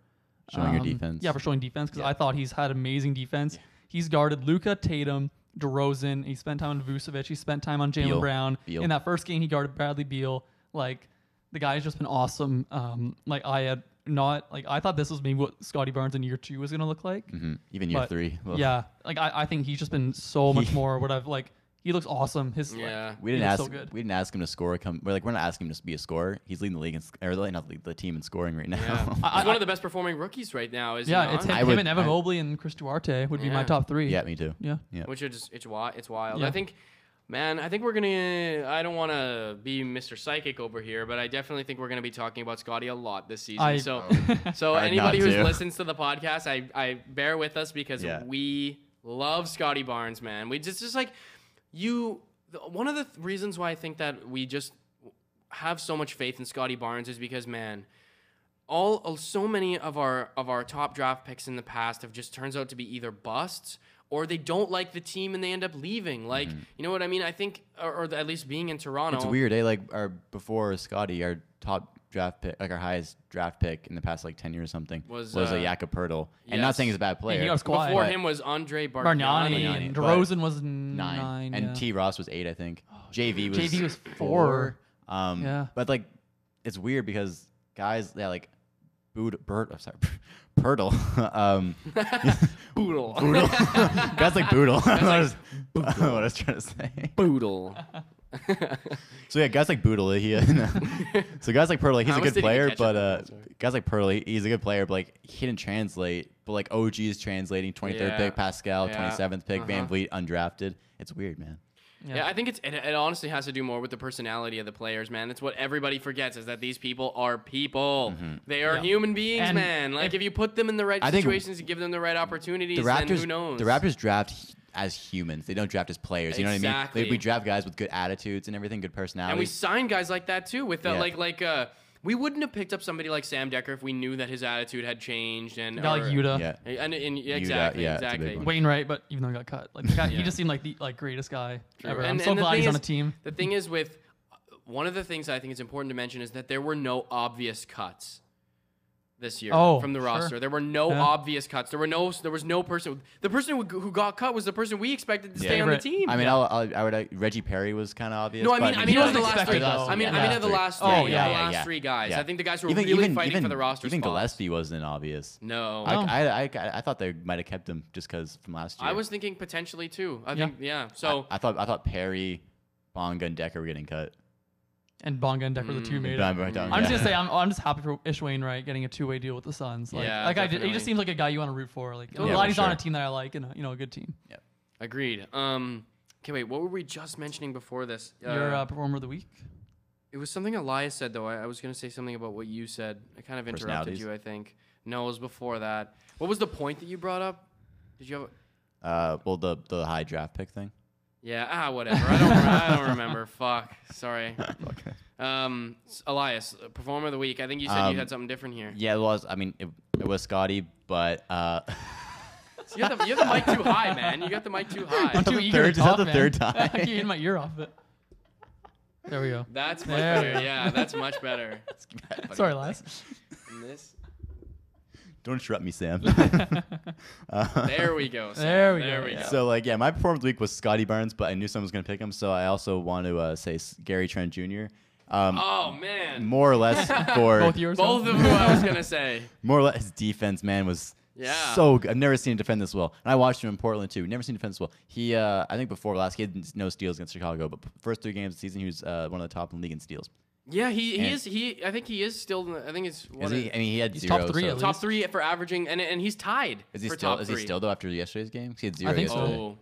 Showing your um, defense. Yeah, for showing defense because Yeah. I thought he's had amazing defense. He's guarded Luka Tatum, DeRozan. He spent time on Vucevic. He spent time on Jaylen Brown. Beal. In that first game, he guarded Bradley Beal. Like the guy's just been awesome. Um, like I had not like I thought this was maybe what Scottie Barnes in year two was gonna look like. hmm Even year But, three. Well, Yeah, like I, I think he's just been so much more what I've like. He looks awesome. His like, Yeah. We didn't ask. so good. We didn't ask him to score. Come, we're like we're not asking him to be a scorer. He's leading the league, in, or like, not lead, the team in scoring right now. Yeah. *laughs* I- He's one I- of the best performing rookies right now. Is he yeah, it's him, him would- and Evan I- Mobley and Chris Duarte would be my top three. yeah, me too. yeah. Yeah. which is it's wild. It's wild. Yeah. I think, man, I think we're gonna. I don't want to be Mr. Psychic over here, but I definitely think we're gonna be talking about Scottie a lot this season. I- so, *laughs* so anybody who listens to the podcast, I, I bear with us because Yeah. we love Scottie Barnes, man. We just just like you. One of the th- reasons why I think that we just have so much faith in Scottie Barnes is because, man, all so many of our of our top draft picks in the past have just turns out to be either busts or they don't like the team and they end up leaving. Like, you know what I mean? I think, or, or at least being in Toronto. Mm-hmm. It's weird, eh? Like our before Scottie, our top draft pick, like our highest draft pick in the past like ten years or something, Was, was, uh, a Jakob Poeltl. And not yes. saying he's a bad player. he got quiet. Before him was Andre Bargnani. Bargnani Bargnani, and but- DeRozan was nine, nine. and yeah. T Ross was eight, I think. JV was JV was four. Um, Yeah. but like, it's weird because guys, yeah, like, Boot, Bert, I'm sorry, *laughs* Poeltl, *laughs* um, *laughs* Boodle. Boodle, guys *laughs* like Boodle. what, I was, what I was trying to say. Boodle. So yeah, guys like Boodle, he, so guys like Poeltl, he's How a much good did he player, catch but uh? Sorry. guys like Poeltl, he's a good player, but like he didn't translate. But like OG is translating, 23rd Yeah. pick Pascal, Yeah. 27th pick Van Uh-huh. Vleet, undrafted. It's weird, man. Yeah. I think it's it, it honestly has to do more with the personality of the players, man. That's what everybody forgets is that these people are people. They are Yeah. human beings, And man. Like if- if, you put them in the right I situations, and give them the right opportunities, The then Raptors, who knows? the Raptors draft as humans. They don't draft as players. You know what I mean? Exactly. We draft guys with good attitudes and everything, good personality. and we sign guys like that too. With the, Yeah. like like uh, we wouldn't have picked up somebody like Sam Dekker if we knew that his attitude had changed and A like or- Yuta. yeah. And, and, yeah, exactly, yeah, it's a big exactly. one. Wainwright, but even though he got cut, like the guy, Yeah. he just seemed like the like greatest guy ever. I'm And- so and the glad thing he's on is- a team. The thing is with one of the things I think is important to mention is that there were no obvious cuts this year Oh, from the sure. roster. There were no Yeah. obvious cuts. There were no. There was no person. The person who, who got cut was the person we expected to stay on the team. I mean, I'll, I'll, I would. Uh, Reggie Perry was kind of obvious. no, I mean, but I mean, of wasn't the last three. expected us. I mean, I Yeah. mean, of the last three. Oh, yeah, yeah, the last yeah. three guys. Yeah. I think the guys who were even really even fighting even, for the roster even spots. Gillespie wasn't obvious. No, I, No. I, I, I thought they might have kept him just because from last year. I was thinking potentially too. I Yeah. think yeah. So I, I thought I thought Perry, Bonga, and Dekker were getting cut. And Bonga and Dekker, the two Mm. made it. I'm- I'm- I'm just gonna say I'm, I'm just happy for Ish Wainwright getting a two way deal with the Suns. Like, Yeah, like I did, he definitely. just seems like a guy you want to root for. Like I'm Yeah, glad for he's on a sure. team that I like and a, you know a good team. Yeah. Agreed. Um, okay, wait. What were we just mentioning before this? Your Uh, uh, performer of the week. It was something Elias said though. I, I was gonna say something about what you said. I kind of interrupted Personalities? you. I think. No, it was before that. What was the point that you brought up? Did you have? A, Uh, well, the the high draft pick thing. Yeah. Ah, whatever. I don't. I don't remember. *laughs* Fuck. Sorry. *laughs* Okay. Um, Elias, uh, performer of the week. I think you said Um, you had something different here. Yeah, it was. I mean, it, it was Scottie, but uh, So *laughs* you, have the, you have the mic too high, man. You got the mic too high. I'm too the eager third- to is that talk, the man. third time? I keep getting my ear off it. There we go. That's much There. better. Yeah, that's much better. Sorry, Elias. And this. Don't interrupt me, Sam. *laughs* Uh, There we go. Sam. There we there go, We yeah. go. So like, yeah, my performance week was Scottie Barnes, but I knew someone was gonna pick him, so I also want to uh, say Gary Trent Jr. Um, oh man. more or less *laughs* for Both yours. Both of who I was gonna say. more or less his defense, man, was Yeah. so good. I've never seen him defend this well. And I watched him in Portland too. Never seen him defend this well. He, uh, I think before last, he had no steals against Chicago, but first three games of the season, he was uh, one of the top in the league in steals. Yeah, he, he And- is he. I think he is still. in the- I think it's Is what he? I mean, he had He's zero. top three so- at top three for averaging, and and he's tied Is he for still? top Is three. he still though after yesterday's game? He had zero I think so. yesterday. Oh,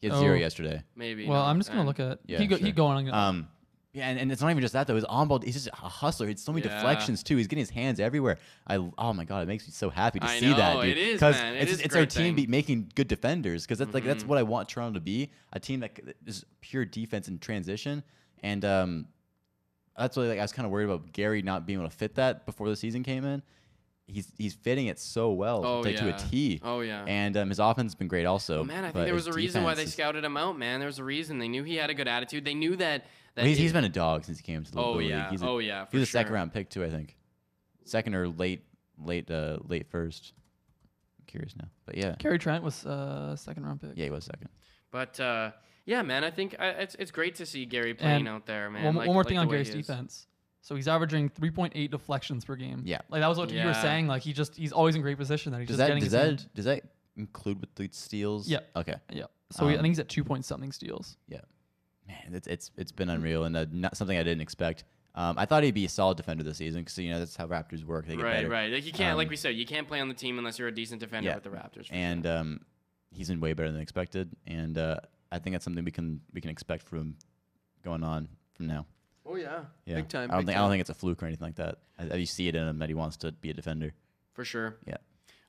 He had zero Oh. yesterday. Maybe. Well, not I'm just gonna then. look at. Yeah, he go, sure. Keep going. Um, yeah, and, and it's not even just that though. His on ball, he's just a hustler. He's so many Yeah. deflections too. He's getting his hands everywhere. I oh my god, it makes me so happy to I see that, dude. it is, Because man. It it's is it's our team be making good defenders. Because that's like that's what I want Toronto to be. A team that is pure defense and transition. And um, that's what like I was kind of worried about Gary not being able to fit that before the season came in. He's he's fitting it so well Oh, like, to a yeah. T. Oh yeah. And um, his offense has been great also. Oh, man, I think there was a reason why they is- scouted him out, man. There was a reason. They knew he had a good attitude. They knew that. that Well, he's, he's been a dog since he came to the, Oh the yeah. league. He's a, oh yeah. he For was a second round pick too, I think. Second or late, late, uh, late first. I'm curious now, but yeah, Gary Trent was uh, second round pick. yeah, he was second. But uh, yeah, man, I think uh, it's it's great to see Gary playing And out there, man. one, Like- one more like thing on Gary's defense. So he's averaging 3.8 deflections per game. Yeah. Like that was what you were saying. Like he just he's always in great position. That he's Does just that getting does his that hand- does that include with the steals? Yeah. Okay. Yeah. So he, I Um, think he's at two point something steals. Yeah. Man, it's it's it's been unreal and uh, not something I didn't expect. Um, I thought he'd be a solid defender this season because you know that's how Raptors work. They get Right, better. right. Like you can't, like Um, we said, you can't play on the team unless you're a decent defender Yeah. with the Raptors. for And sure. um, he's been way better than expected, and uh, I think that's something we can we can expect from going on from now. oh yeah, Yeah. big time. I don't big think I don't think it's a fluke or anything like that. I, I- you see it in him that he wants to be a defender. for sure. Yeah.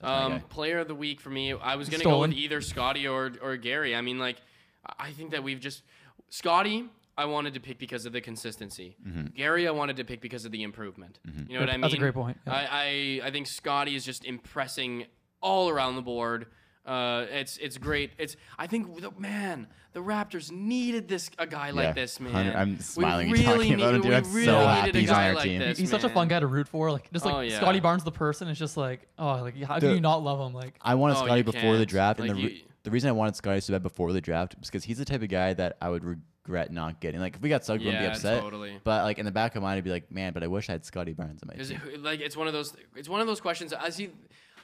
Um, player of the week for me, I was gonna go with either Scottie or or Gary. I mean, like, I I think that we've just Scottie. I wanted to pick because of the consistency. Mm-hmm. Gary, I wanted to pick because of the improvement. You know what I mean? That's a great point. Yeah. I, I I think Scottie is just impressing all around the board. Uh, it's it's great. It's I think the, man, the Raptors needed this a guy Yeah, like this man. I'm smiling you really talking about him, dude. we I'm so happy he's on our like team. this, he's such a fun guy to root for. Like just like Oh, yeah. Scottie Barnes, the person, is just like oh, like how can The- you not love him? Like I wanted Oh, Scottie before the can't. draft, and the, you- the reason I wanted Scottie so bad before the draft was because he's the type of guy that I would regret not getting. Like if we got Suggs, I wouldn't be upset. totally. But like in the back of my mind, I'd be like, man, but I wish I had Scottie Barnes on my team. it, like it's one of those it's one of those questions I see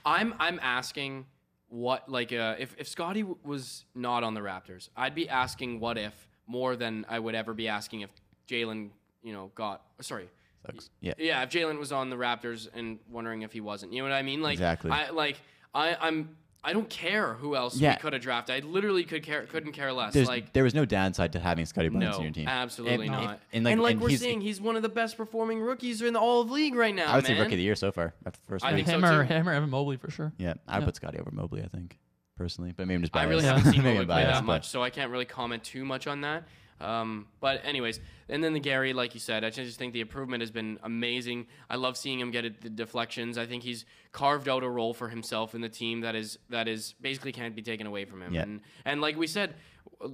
I'm I'm asking what like uh, if if Scottie w- was not on the Raptors I'd be asking what if more than I would ever be asking if Jalen you know got sorry Suggs. Yeah. yeah if Jalen was on the Raptors and wondering if he wasn't you know what I mean like Exactly. I like I I'm I don't care who else Yeah. we could have drafted I literally could care couldn't care less There's, like there was no downside to having Scottie Barnes no, on your team. absolutely And- not. and, And like- like, and we're he's- seeing, he's one of the best performing rookies in the all of league right now. I would man. say rookie of the year so far after the first I round. think so him or too. him or Evan Mobley for sure. Yeah, I Yeah. put Scottie over Mobley. I think personally, but maybe I'm just I really haven't *laughs* seen maybe Mobley play that much, so I can't really comment too much on that. Um, but anyways, and then the Gary, like you said, I just think the improvement has been amazing. I love seeing him get it, the deflections. I think he's carved out a role for himself in the team that is that is basically can't be taken away from him. Yeah. And and like we said,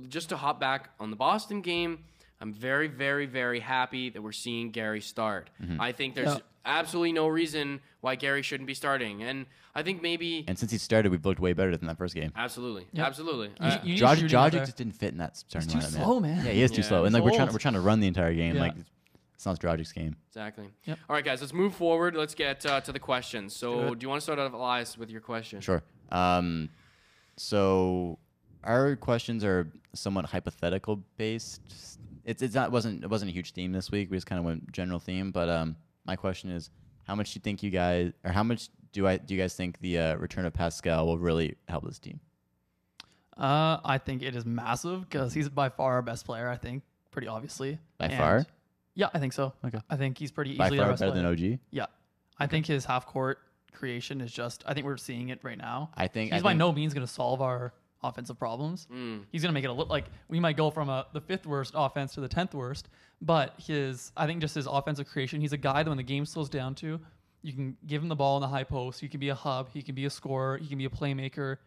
just to hop back on the Boston game, I'm very very very happy that we're seeing Gary start. Mm-hmm. I think there's Yeah. Absolutely no reason why Gary shouldn't be starting, and I think maybe And since he started, we've looked way better than that first game. absolutely, Yep. absolutely. You- Uh, you need Dragic, shooting out Dragic there. just didn't fit in that starting lineup. too lineup, slow, man. Yeah, he is too Yeah, slow. And he's like we're trying, old. we're trying to run the entire game. Yeah. Like it's not Dragic's game. Exactly. Yep. All right, guys, let's move forward. Let's get uh, to the questions. So, do you want to start off, Elias, with your question? Sure. Um, so our questions are somewhat hypothetical based. It's it's not wasn't it wasn't a huge theme this week. We just kind of went general theme. But um, my question is, how much do you think you guys, or how much do I do you guys think the uh, return of Pascal will really help this team? Uh, I think it is massive because he's by far our best player. I think pretty obviously. By And- far? Yeah, I think so. Okay. I think he's pretty By easily far best better player. than OG. Yeah, I think his half court creation is just. I think we're seeing it right now. I think He's I by think- no means going to solve our offensive problems. Mm. He's going to make it a look like we might go from a, the fifth worst offense to the tenth worst. But his, I think, just his offensive creation. He's a guy that when the game slows down to, you can give him the ball in the high post. He can be a hub. He can be a scorer. He can be a playmaker.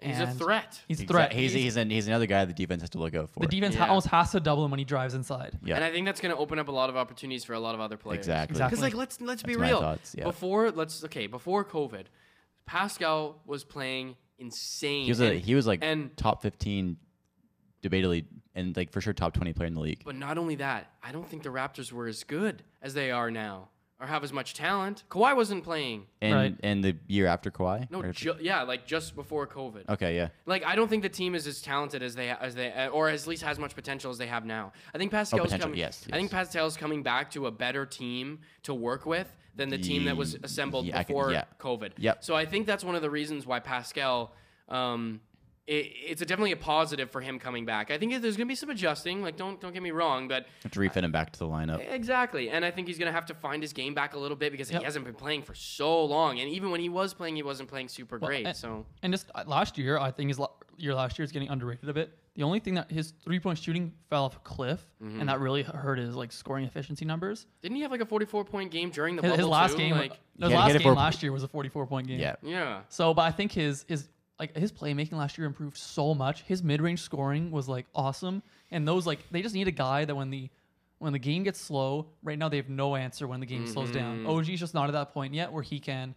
He's a threat. He's a threat. He's he's, an, he's another guy the defense has to look out for. the defense ha- almost has to double him when he drives inside. yeah, And I think that's going to open up a lot of opportunities for a lot of other players. exactly. Exactly. Because, like, let's let's be That's my real. thoughts, yeah. Before, let's okay. Before COVID, Pascal was playing insane. He was a, and- he was like and- top fifteen, debatably, and like for sure top twenty player in the league. But not only that, I don't think the Raptors were as good as they are now, or have as much talent. Kawhi wasn't playing. And Right. and the year after Kawhi. No, ju- yeah, like just before COVID. okay, yeah. Like I don't think the team is as talented as they as they uh, or at least has much potential as they have now. I think Pascal's potential, coming. yes, I think. Pascal's coming back to a better team to work with than the team that was assembled yeah, I can- before yeah. COVID. Yep. So I think that's one of the reasons why Pascal um, it, it's a definitely a positive for him coming back. I think there's going to be some adjusting. Like, don't don't get me wrong, but Have to refit him back to the lineup. exactly. And I think he's going to have to find his game back a little bit because Yep. he hasn't been playing for so long. And even when he was playing, he wasn't playing super Well, great. and- so And just uh, last year, I think his la- year last year is getting underrated a bit. The only thing that his three point shooting fell off a cliff, Mm-hmm. and that really hurt his like scoring efficiency numbers. didn't he have like a 44 point game during the His, his last too? game, Like, his last game for- last year was a 44 point game. Yeah. yeah. So, but I think his his like his playmaking last year improved so much. His mid range scoring was like awesome, and those like they just need a guy that when the when the game gets slow, right now they have no answer when the game slows down. Mm-hmm. OG's just not at that point yet where he can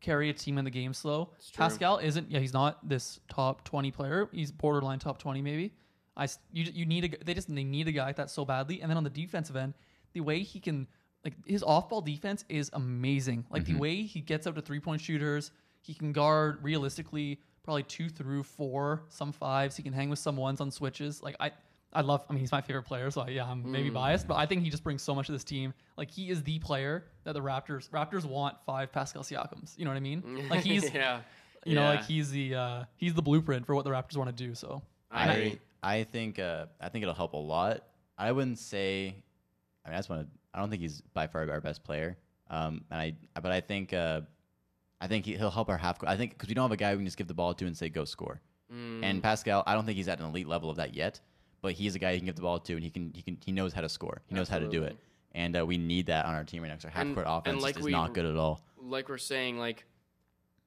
carry a team in the game slow. Pascal isn't. Yeah, he's not this top twenty player. He's borderline top twenty maybe. I you you need a they just they need a guy like that so badly. And then on the defensive end, the way he can like his off ball defense is amazing. Like the mm-hmm. way he gets out to three point shooters, he can guard realistically probably two through four, some fives. He can hang with some ones on switches. Like I. I love. I mean, he's my favorite player, so I, yeah, I'm maybe biased, but I think he just brings so much to this team. Like he is the player that the Raptors Raptors want five Pascal Siakams. You know what I mean? Like he's *laughs* yeah. you know, Yeah. like he's the uh, he's the blueprint for what the Raptors want to do. So I agree. I think uh, I think it'll help a lot. I wouldn't say. I mean, I just want to. I don't think he's by far our best player. Um, and I, but I think, uh, I think he, he'll help our half. I think because we don't have a guy we can just give the ball to and say go score. Mm. And Pascal, I don't think he's at an elite level of that yet. But he's a guy you can give the ball to, and he can he can he knows how to score. He knows how to do it. And uh, we need that on our team right now. our half court offense like is we- not good at all. like we're saying, like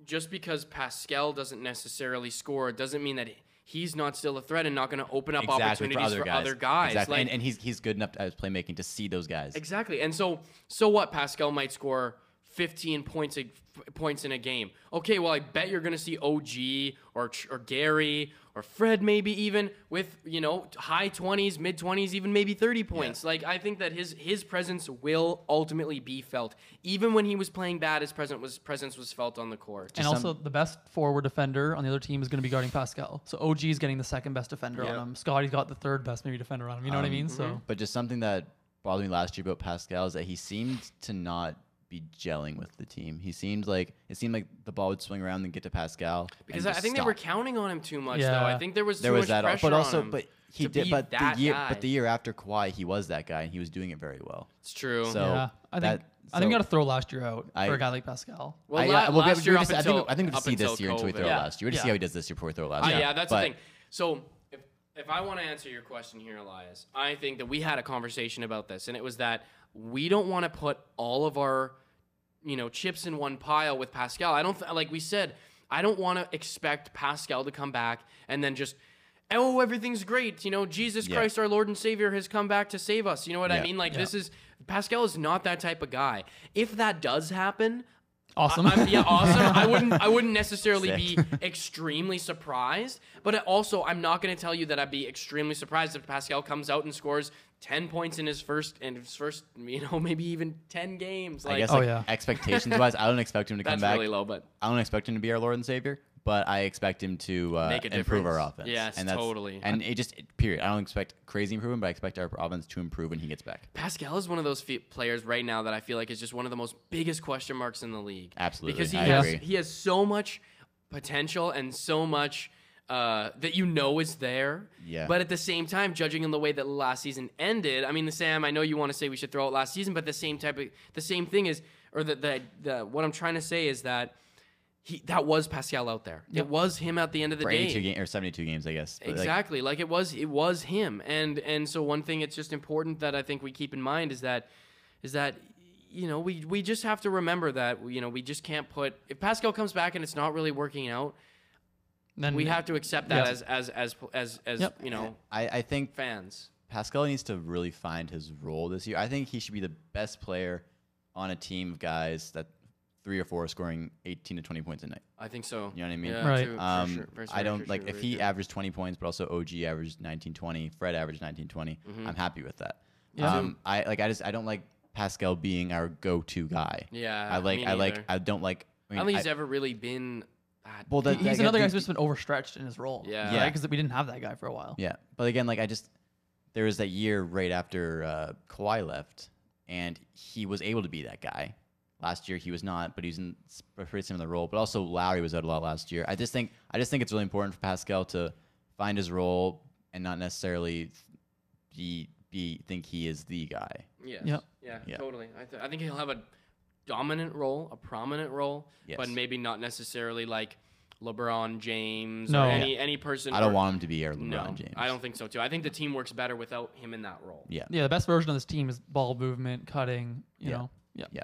just because Pascal doesn't necessarily score doesn't mean that he's not still a threat and not going to open up opportunities for other guys. Exactly. Like, and, and he's he's good enough at his playmaking to see those guys. Exactly. And so so what Pascal might score 15 points a, points in a game. Okay, well I bet you're going to see OG or or Gary or Fred maybe even with, you know, high 20s, mid 20s, even maybe 30 points. Like I think that his his presence will ultimately be felt. Even when he was playing bad, his presence was presence was felt on the court. and some- also the best forward defender on the other team is going to be guarding Pascal. So OG is getting the second best defender Yeah. on him. Scottie's got the third best maybe defender on him. You know what I Um, mean? So But just something that bothered me last year about Pascal is that he seemed to not be gelling with the team. He seemed like it seemed like the ball would swing around and get to Pascal. Because and I just think they were counting on him too much, Yeah. though. I think there was there too was much that, pressure but also, on him but he did. But the year, guy. but the year after Kawhi, he was that guy, and he was doing it very well. It's true. So yeah, I think that- I think we got to throw last year out I- for a guy like Pascal. well, I, la- yeah, well, we- last we year just- up I think until, I think we up have to see this year until we throw Yeah. last year. We have to see how he does this year before we throw last year. yeah, that's But- the thing. So if if I want to answer your question here, Elias, I think that we had a conversation about this, and it was that we don't want to put all of our, you know, chips in one pile with Pascal. I don't th- like we said. I don't want to expect Pascal to come back and then just. Oh, everything's great. You know, Jesus Yeah. Christ, our Lord and Savior, has come back to save us. You know what I mean? Like, Yeah. this is Pascal is not that type of guy. If that does happen, Awesome. I'm, yeah, awesome. I *laughs* wouldn't. I wouldn't necessarily be *laughs* extremely surprised, but it also, I'm not going to tell you that I'd be extremely surprised if Pascal comes out and scores ten points in his first and his first, you know, maybe even ten games. Like I guess Oh, yeah. expectations wise, I don't expect him to come *laughs* that's back. really low, but I don't expect him to be our Lord and Savior, but I expect him to uh, Make a improve our offense. Yes, and that's, totally. And it just period. I don't expect crazy improvement, but I expect our offense to improve when he gets back. Pascal is one of those fe- players right now that I feel like is just one of the most biggest question marks in the league. Absolutely. because he I has agree. he has so much potential and so much uh, that you know is there. Yeah. But at the same time, judging in the way that last season ended, I mean, the Sam, I know you want to say we should throw out last season, but the same type of the same thing is, or the the, the what I'm trying to say is that. He, that was Pascal out there. It was him at the end of the For day. 82 game, or 72 games, I guess. But, like, Exactly. Like, it was it was him. And and so one thing it's just important that I think we keep in mind is that is that you know, we we just have to remember that you know, we just can't put if Pascal comes back and it's not really working out, then we have to accept that as as as as as Yep. you know, I, I think fans. Pascal needs to really find his role this year. I think he should be the best player on a team of guys that three or four scoring 18 to 20 points a night. I think so. You know what I mean? Yeah, Right. true, for Um, sure, for I don't for like sure, if very he true. averaged 20 points, but also OG averaged 19, 20, Fred averaged 19, 20. Mm-hmm. I'm happy with that. Yeah. Um, I like. I just. I don't like Pascal being our go-to guy. Yeah, I like. I like. I don't like. I I don't think he's I- ever really been that well, that, He- that he's another guy the- who's just been overstretched in his role. Yeah. Yeah. Because we didn't have that guy for a while. Yeah, but again, like I just there was that year right after uh, Kawhi left, and he was able to be that guy, last year he was not, but he's in s- a pretty similar role. But also Lowry was out a lot last year. I just think I just think it's really important for Pascal to find his role and not necessarily be be think he is the guy. Yes. Yep. Yeah, Yeah. totally. I, th- I think he'll have a dominant role, a prominent role, yes. but maybe not necessarily like LeBron James No. or Yeah. any any person. I don't or- want him to be our LeBron no, James. I don't think so too. I think the team works better without him in that role. Yeah. Yeah, the best version of this team is ball movement, cutting. You Yeah. know. Yeah. Yeah.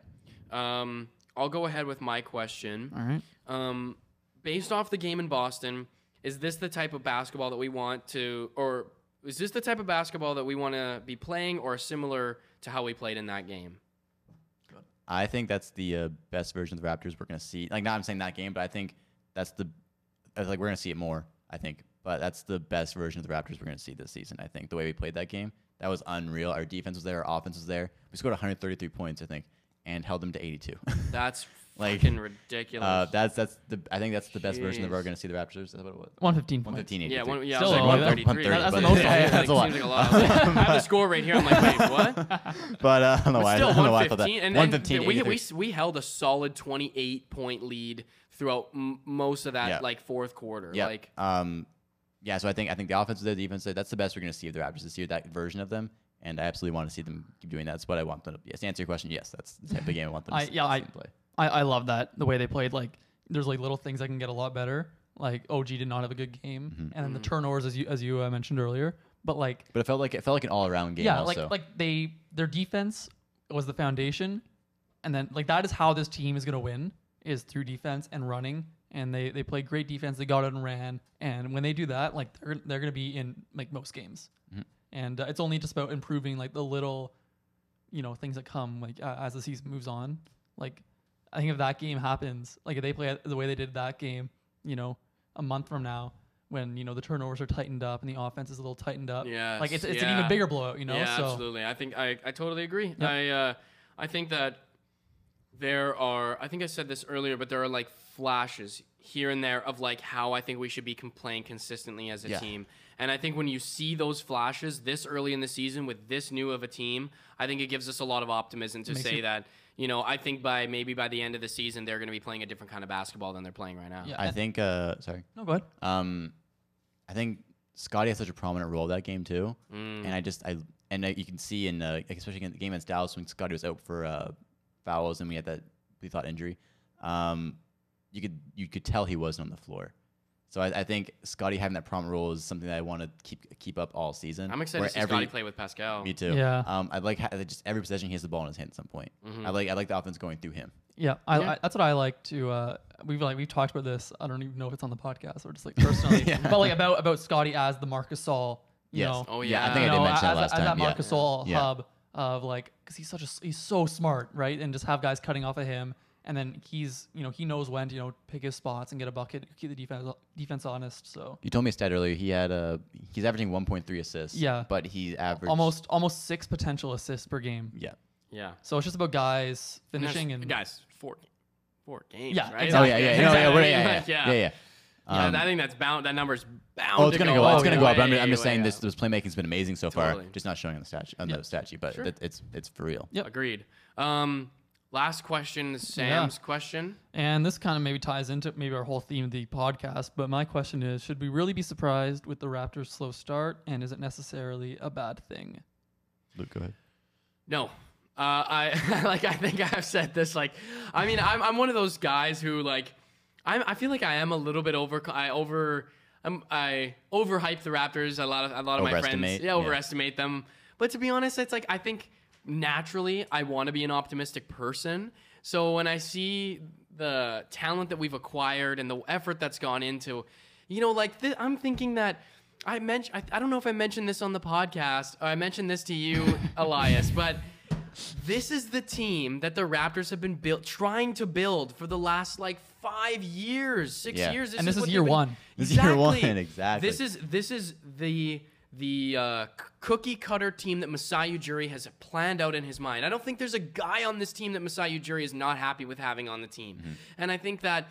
Um, I'll go ahead with my question. All right. Um, based off the game in Boston, is this the type of basketball that we want to, or is this the type of basketball that we want to be playing, or similar to how we played in that game? I think that's the uh, best version of the Raptors we're going to see. Like, not I'm saying that game, but I think that's the like we're going to see it more. I think, but that's the best version of the Raptors we're going to see this season. I think the way we played that game, that was unreal. Our defense was there, our offense was there. We scored 133 points, I think, and held them to 82. *laughs* That's Like, fucking ridiculous. uh, that's that's the I think that's the best version that we're going to see the Raptors. Is that what it was? 115 points. 115, yeah, 83. one, yeah, Still I a like 133. 130, That's the but- most yeah, yeah, get. that's a lot. Seems like a lot. I, was like, I have the *laughs* score right here. I'm like, wait, *laughs* what? But uh, I don't know But why. still, I don't know why I thought that. 115. And, 115. and we, 83. we, we held a solid 28 point lead throughout m- most of that Yeah. like fourth quarter. Yeah. Like, um, yeah. So I think I think the offense is the defense. That's the best we're going to see of the Raptors this year. That version of them, and I absolutely want to see them keep doing that. That's what I want them to. Yes. To answer your question, yes, that's the type of game I want them. I- to yeah, see I- them play. I, I love that the way they played. Like, there's like little things that can get a lot better. Like OG did not have a good game, Mm-hmm. and then the turnovers, as you as you uh, mentioned earlier. But like, But it felt like it felt like an all around game. yeah, also. like like they their defense was the foundation, and then like that is how this team is gonna win is through defense and running. And they they played great defense. They got it and ran. And when they do that, like they're they're gonna be in like most games. Mm-hmm. And uh, it's only just about improving like the little, you know, things that come like uh, as the season moves on. Like I think if that game happens, like if they play the way they did that game, you know, a month from now, when you know the turnovers are tightened up and the offense is a little tightened up, Yes, like it's it's an even bigger blowout, you know. yeah, so absolutely. I think I, I totally agree. Yep. I uh, I think that there are. I think I said this earlier, but there are like flashes here and there of like how I think we should be playing consistently as a Yeah. team. And I think when you see those flashes this early in the season with this new of a team, I think it gives us a lot of optimism to Makes say you- that you know I think by maybe by the end of the season they're going to be playing a different kind of basketball than they're playing right now. Yeah. I think. Uh, sorry. no, go ahead. Um, I think Scottie has such a prominent role that game too, Mm. and I just I and uh, you can see in uh, especially in the game against Dallas when Scottie was out for uh, fouls and we had that we thought injury. Um, you could you could tell he wasn't on the floor. So I, I think Scottie having that prominent rule is something that I want to keep keep up all season. I'm excited where to see every- Scottie play with Pascal. Me too. Yeah. Um, I like how, just every possession he has the ball in his hand at some point. Mm-hmm. I like I like the offense going through him. Yeah, I, Yeah. I, that's what I like to. Uh, we've like we've talked about this. I don't even know if it's on the podcast or just like personally, *laughs* Yeah. but like about about Scottie as the Marc Gasol. You Yes. know, Oh, yeah. I think you I did know, mention as, that last as time. that yeah. Marc Gasol Yeah. hub of like because he's such a he's so smart, right? And just have guys cutting off of him, and then he's you know he knows when to you know pick his spots and get a bucket, keep the defense defense honest. So You told me a stat earlier. He had a he's averaging 1.3 assists. Yeah. but he averaged almost almost six potential assists per game. Yeah. Yeah. So it's just about guys finishing and guys, four, four games. Yeah, right? exactly. Oh yeah, yeah, Exactly. no, yeah, I yeah, yeah, yeah, yeah, yeah. Yeah, Um, I think that's bound. That number's bound. oh, it's to gonna go, go. up. It's gonna go up. I'm, I'm just saying this this playmaking's been amazing so far. Just not showing on the stat on Yeah. the stat sheet, but Sure. it, it's it's for real. Yep. Agreed. Um, last question is Sam's question. And this kind of maybe ties into maybe our whole theme of the podcast. But my question is should we really be surprised with the Raptors' slow start? And is it necessarily a bad thing? Luke, go ahead. No. Uh, I *laughs* like. I think I've said this. Like, I mean, I'm I'm one of those guys who like, I'm I feel like I am a little bit over. I over. I'm, I overhype the Raptors. A lot of a lot of my friends, Overestimate, yeah, yeah. overestimate them. But to be honest, it's like I think naturally I want to be an optimistic person. So when I see the talent that we've acquired and the effort that's gone into, you know, like th- I'm thinking that I mentioned. I, I don't know if I mentioned this on the podcast. Or I mentioned this to you, *laughs* Elias, but this is the team that the Raptors have been built trying to build for the last like five years, six Yeah. years. And this is what year they've been- one. This is year Exactly. one, exactly. This is this is the the uh, cookie cutter team that Masai Ujiri has planned out in his mind. I don't think there's a guy on this team that Masai Ujiri is not happy with having on the team. Mm-hmm. And I think that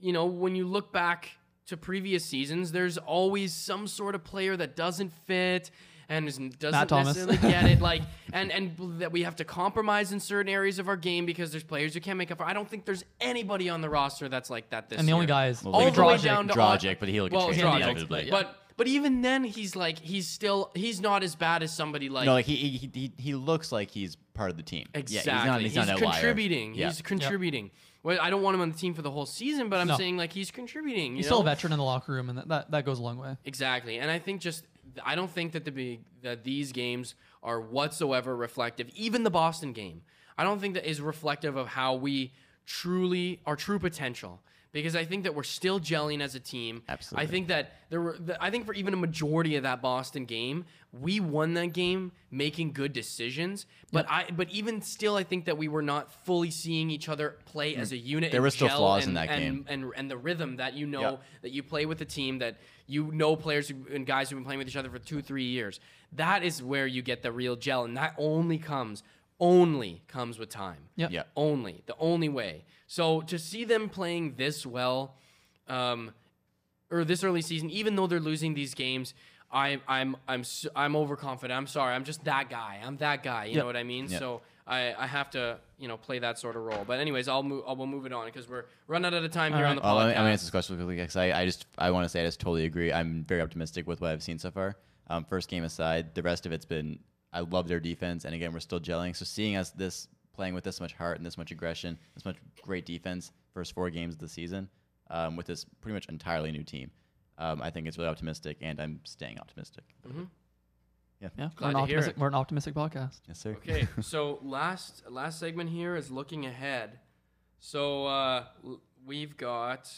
you know when you look back to previous seasons, there's always some sort of player that doesn't fit. and is, doesn't necessarily get it. *laughs* Like, and and that we have to compromise in certain areas of our game because there's players who can't make up for. I don't think there's anybody on the roster that's like that this And the only guy is Well, all like the way Dragic. down to Dragic, but he'll get well, traded Dragic, inevitably. yeah. But but even then, he's like he's still he's not as bad as somebody like no, like he, he he he looks like he's part of the team. Exactly. Yeah, he's not. He's, not contributing. Yeah. He's contributing. Well, I don't want him on the team for the whole season, but I'm No. saying like he's contributing. You He's know? still a veteran in the locker room, and that, that, that goes a long way. Exactly. And I think just I don't think that the big that these games are whatsoever reflective. Even the Boston game, I don't think that is reflective of how we truly our true potential. Because I think that we're still gelling as a team. Absolutely. I think that there were. The, I think for even a majority of that Boston game, we won that game making good decisions. But I. But even still, I think that we were not fully seeing each other play mm. as a unit. There were still flaws in that and- game. and and the rhythm that you know Yeah. that you play with a team that you know players and guys who've been playing with each other for two three years that is where you get the real gel and that only comes only comes with time Yep. Yeah. only the only way so to see them playing this well um or this early season even though they're losing these games I, I'm I'm s- I'm overconfident. I'm sorry. I'm just that guy. I'm that guy. You Yep. know what I mean? Yep. So I, I have to you know play that sort of role. But anyways, I'll move. I'll we'll move it on because we're running out of time here All on the right. Oh, podcast. let me, let me answer this question quickly because I, I just I want to say I just totally agree. I'm very optimistic with what I've seen so far. Um, first game aside, the rest of it's been I love their defense, and again we're still gelling. So seeing us this playing with this much heart and this much aggression, this much great defense, first four games of the season, um, with this pretty much entirely new team, um, I think it's really optimistic, and I'm staying optimistic. Yeah, Glad we're an, optimistic, we're an optimistic podcast. Yes, sir. Okay, *laughs* so last last segment here is looking ahead. So uh, l- we've got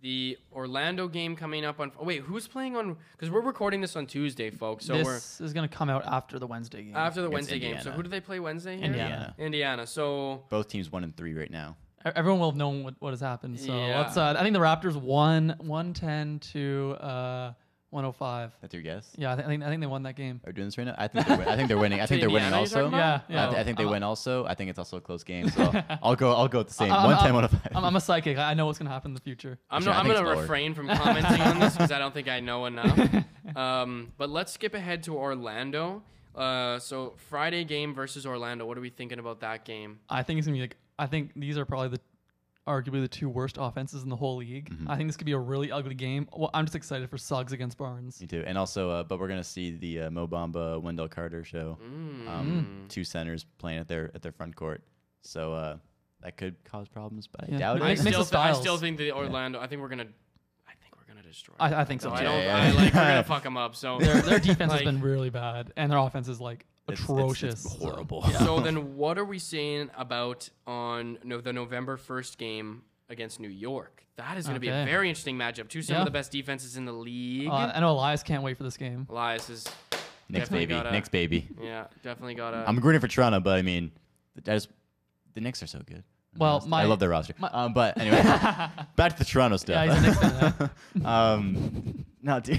the Orlando game coming up on. Oh wait, who's playing on? Because we're recording this on Tuesday, folks. So we're this is going to come out after the Wednesday game. after the Against Wednesday game. So who do they play Wednesday? Here? Indiana. Indiana. So Both teams one and three right now. Everyone will have known what, what has happened. So Yeah. let's. Uh, I think the Raptors won 110 to uh, 105. That's your guess? Yeah, I, th- I think I think they won that game. Are we doing this right now? I think they're, win- I think they're winning. I think *laughs* they're winning also. Yeah, yeah. I, th- I think they Uh, win also. I think it's also a close game. So I'll, *laughs* I'll go. I'll go with the same. I'm- One I'm- ten, one oh five. I'm, I'm a psychic. I I know what's going to happen in the future. I'm, no, I I'm gonna refrain from commenting on this because I don't think I know enough. *laughs* Um, but let's skip ahead to Orlando. Uh, so Friday game versus Orlando. What are we thinking about that game? I think it's gonna be like. I think these are probably the, arguably the two worst offenses in the whole league. Mm-hmm. I think this could be a really ugly game. Well, I'm just excited for Suggs against Barnes. Me too. And also, uh, but we're gonna see the uh, Mo Bamba Wendell Carter show. Mm. Um, Two centers playing at their at their front court. So uh, that could cause problems, but I Yeah. doubt I Mix- it. mix still, th- I still think the Orlando. I think we're gonna. I think we're gonna destroy. I. I think so. So I too. don't. Yeah, I, yeah. like we're gonna *laughs* fuck them up. So Their, their defense *laughs* Like- has been really bad, and their offense is like It's- it's- atrocious. it's horrible. yeah. So *laughs* then, what are we saying about on no, the November first game against New York? That is going to be a Okay. very interesting matchup. Two some Yeah. of the best defenses in the league. Uh, I know Elias can't wait for this game. Elias is Knicks definitely baby, gotta- Knicks baby. yeah, definitely got a. I'm rooting for Toronto, but I mean, that is, the Knicks are so good. Well, I love their roster. my- um, but anyway, *laughs* back to the Toronto stuff. Yeah, he's a Knicks fan. yeah. *laughs* um, no, dude.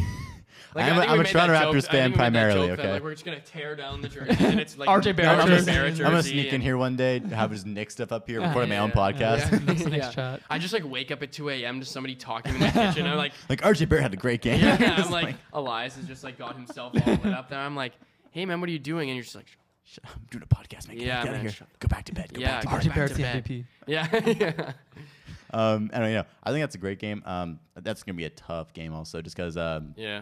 Like, I'm, I a, think I'm a made Toronto that joke- Raptors fan think we made that primarily. joke that, Okay. like we're just gonna tear down the jersey, and it's like *laughs* RJ Barrett RJ jersey. Barrett I'm gonna sneak in here one day, have his Knicks stuff up here, *laughs* recording my own Yeah. podcast. Yeah. Knicks- *laughs* Knicks Yeah. I just like wake up at 2 a.m. to somebody talking in my kitchen. I'm like, Like RJ Barrett had a great game. yeah, It's I'm like, Elias has just like got himself all lit up there. I'm like, hey man, what are you doing? And you're just like, "Shut up, I'm doing a podcast, man. Get Yeah, out of man, here. Go back to bed. Go Yeah, back to go bed. RJ back to bed. MVP. yeah, yeah. Um, and you know, I think that's a great game. Um, that's gonna be a tough game also, just because um, yeah.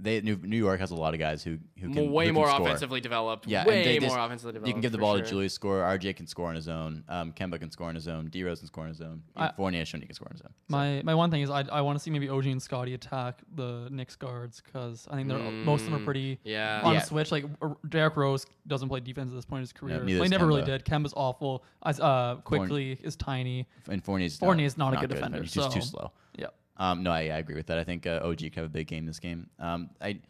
They New, New York has a lot of guys who who can way who can more score. offensively developed. Yeah, way they more offensively developed. You can give the ball sure. to Julius score. RJ can score on his own. Um, Kemba can score on his own. D Rose can score on his own. I- Fournier has shown he can score on his own. So- My my one thing is I I want to see maybe OG and Scottie attack the Knicks guards because I think they're most of them are Mm, pretty Yeah. on Yeah. a switch. Like R- Derrick Rose doesn't play defense at this point in his career. neither well, he does never really Kemba. did. Kemba's awful. As uh, quickly is tiny. and Fournier's Fournier's not a good defender, He's just too slow. Yeah. Um, no, I, I agree with that. I think uh, OG could have a big game this game. Um, I,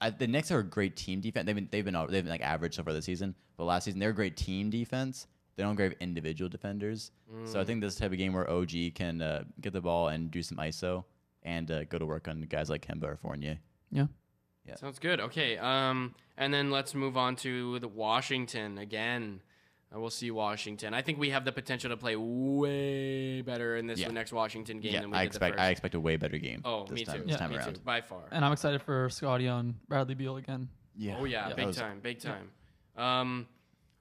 I, the Knicks are a great team defense. They've been they've been they've been like average so far this season, but last season they're a great team defense. They don't have individual defenders. So I think this type of game where OG can uh, get the ball and do some ISO and uh, go to work on guys like Kemba or Fournier. Yeah. Sounds good. Okay. Um, and then let's move on to the Washington again. Uh, we'll see Washington. I think we have the potential to play way better in this Yeah. next Washington game Yeah, than we I did expect the I expect a way better game. Oh, this me time, too. This Yeah. time me around. too. By far. And I'm excited for Scottie on Bradley Beal again. Yeah. Oh yeah, Yeah. big was- time, big time. Um,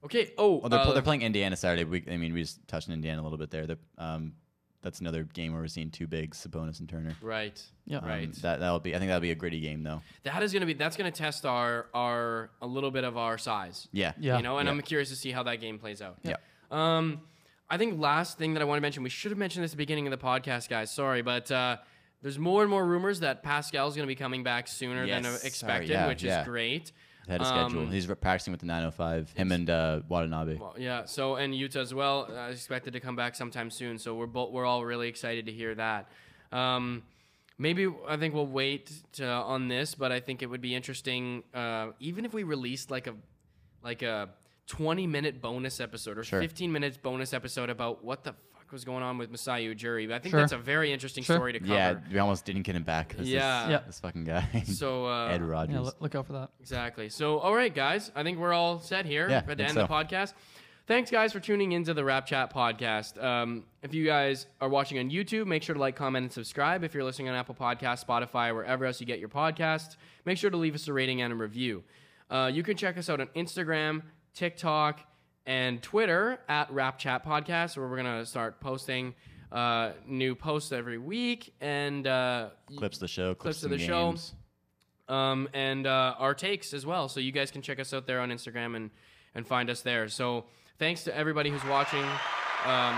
okay. Oh, Well, they're, uh, pl- they're playing Indiana Saturday. We, I mean, we just touched on Indiana a little bit there. They're, Um, that's another game where we're seeing two bigs, Sabonis and Turner. right. Yeah. Um, Right. That that'll be. I think that'll be a gritty game though. That is gonna be. That's gonna test our our a little bit of our size. Yeah. Yeah. You know, and Yeah. I'm curious to see how that game plays out. Yeah. Um, I think last thing that I want to mention, we should have mentioned this at the beginning of the podcast, guys. Sorry, but uh, there's more and more rumors that Pascal's going to be coming back sooner than Yes. uh, Sorry, expected, yeah, which yeah. is great. Of schedule. Um, He's practicing with the 905. Him and uh, Watanabe. Well, yeah. So and Yuta as well uh, is expected to come back sometime soon. So we're both we're all really excited to hear that. Um, maybe I think we'll wait to, on this, but I think it would be interesting, uh, even if we released like a like a 20 minute bonus episode or Sure. 15 minutes bonus episode about what the fuck was going on with Masai Ujiri. But I think Sure. that's a very interesting Sure. story to cover. yeah, we almost didn't get him back. This Yeah. Is, Yeah. This fucking guy. *laughs* So uh, *laughs* Ed Rogers. Yeah, look, look out for that. Exactly. So, all right, guys, I think we're all set here Yeah, at the think end of the podcast. Thanks, guys, for tuning into the Rap Chat podcast. Um, if you guys are watching on YouTube, make sure to like, comment, and subscribe. If you're listening on Apple Podcasts, Spotify, wherever else you get your podcasts, make sure to leave us a rating and a review. Uh, you can check us out on Instagram, TikTok, and Twitter at Rap Chat Podcast, where we're gonna start posting uh, new posts every week and uh, clips of the show. clips Clips, of the show. um, and uh, our takes as well. So you guys can check us out there on Instagram and and find us there. So thanks to everybody who's watching. Um,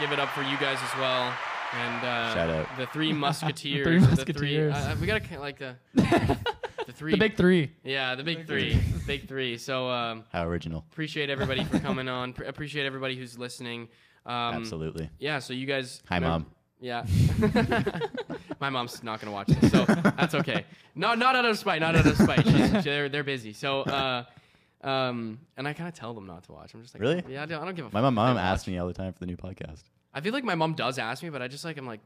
give it up for you guys as well. And uh, Shout out. the three *laughs* musketeers. Three the Musketeers. uh, we gotta like the the *laughs* three. The big three. yeah, the big three. big three. So um, *laughs* How original. appreciate everybody for coming on. Pre- appreciate everybody who's listening. Um, Absolutely. Yeah. So you guys. Hi, Mom. Yeah. *laughs* My mom's not gonna watch this, so that's okay. Not not out of spite, not out of spite. She's, *laughs* they're they're busy. So uh, um, and I kind of tell them not to watch. I'm just like, Really? Yeah, I don't, I don't give a. My fuck mom, if mom asks me all the time for the new podcast. I feel like my mom does ask me, but I just like I'm like.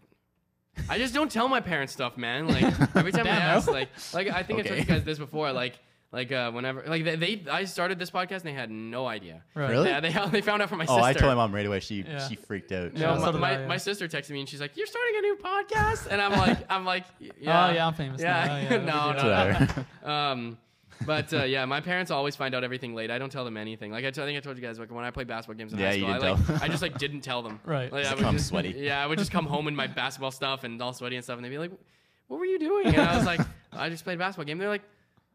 I just don't tell my parents stuff, man. *laughs* Like every time I ask, no. like, like I think I told you guys this before. Like, like uh, whenever, like they, they, I started this podcast and they had no idea. Right. Really? Yeah, they they found out from my Oh, sister. Oh, I told my mom right away. She Yeah. she freaked out. No, my, my, I, yeah. my sister texted me and she's like, "You're starting a new podcast," and I'm like, "I'm like, yeah, Oh yeah, I'm famous. yeah, Now. Oh, yeah, *laughs* no, no, no." *laughs* Um, but uh, yeah, my parents always find out everything late. I don't tell them anything. Like I, t- I think I told you guys, like when I play basketball games in Yeah, high you school, I didn't like, tell. I just like didn't tell them. *laughs* Right. Like, Just I would come just, sweaty. Yeah, I would just come home in my basketball stuff and all sweaty and stuff, and they'd be like, "What were you doing?" And I was like, *laughs* "I just played a basketball game." They're like,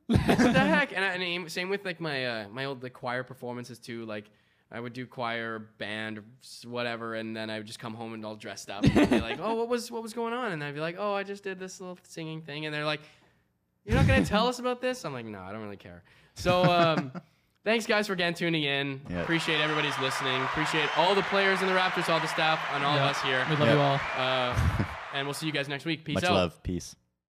"What the heck?" And, I, and same with like my uh, my old like choir performances too. Like I would do choir, band, s- whatever, and then I would just come home and all dressed up. And they'd be like, "Oh, what was what was going on?" And I'd be like, "Oh, I just did this little singing thing," and they're like. You're not gonna tell us about this? I'm like, no, I don't really care. So, um, *laughs* thanks guys for again tuning in. Yeah. Appreciate everybody's listening. Appreciate all the players in the Raptors, all the staff, and all Yeah. of us here. We love Yeah. you all. Uh, and we'll see you guys next week. Peace out. Much out. love. Peace.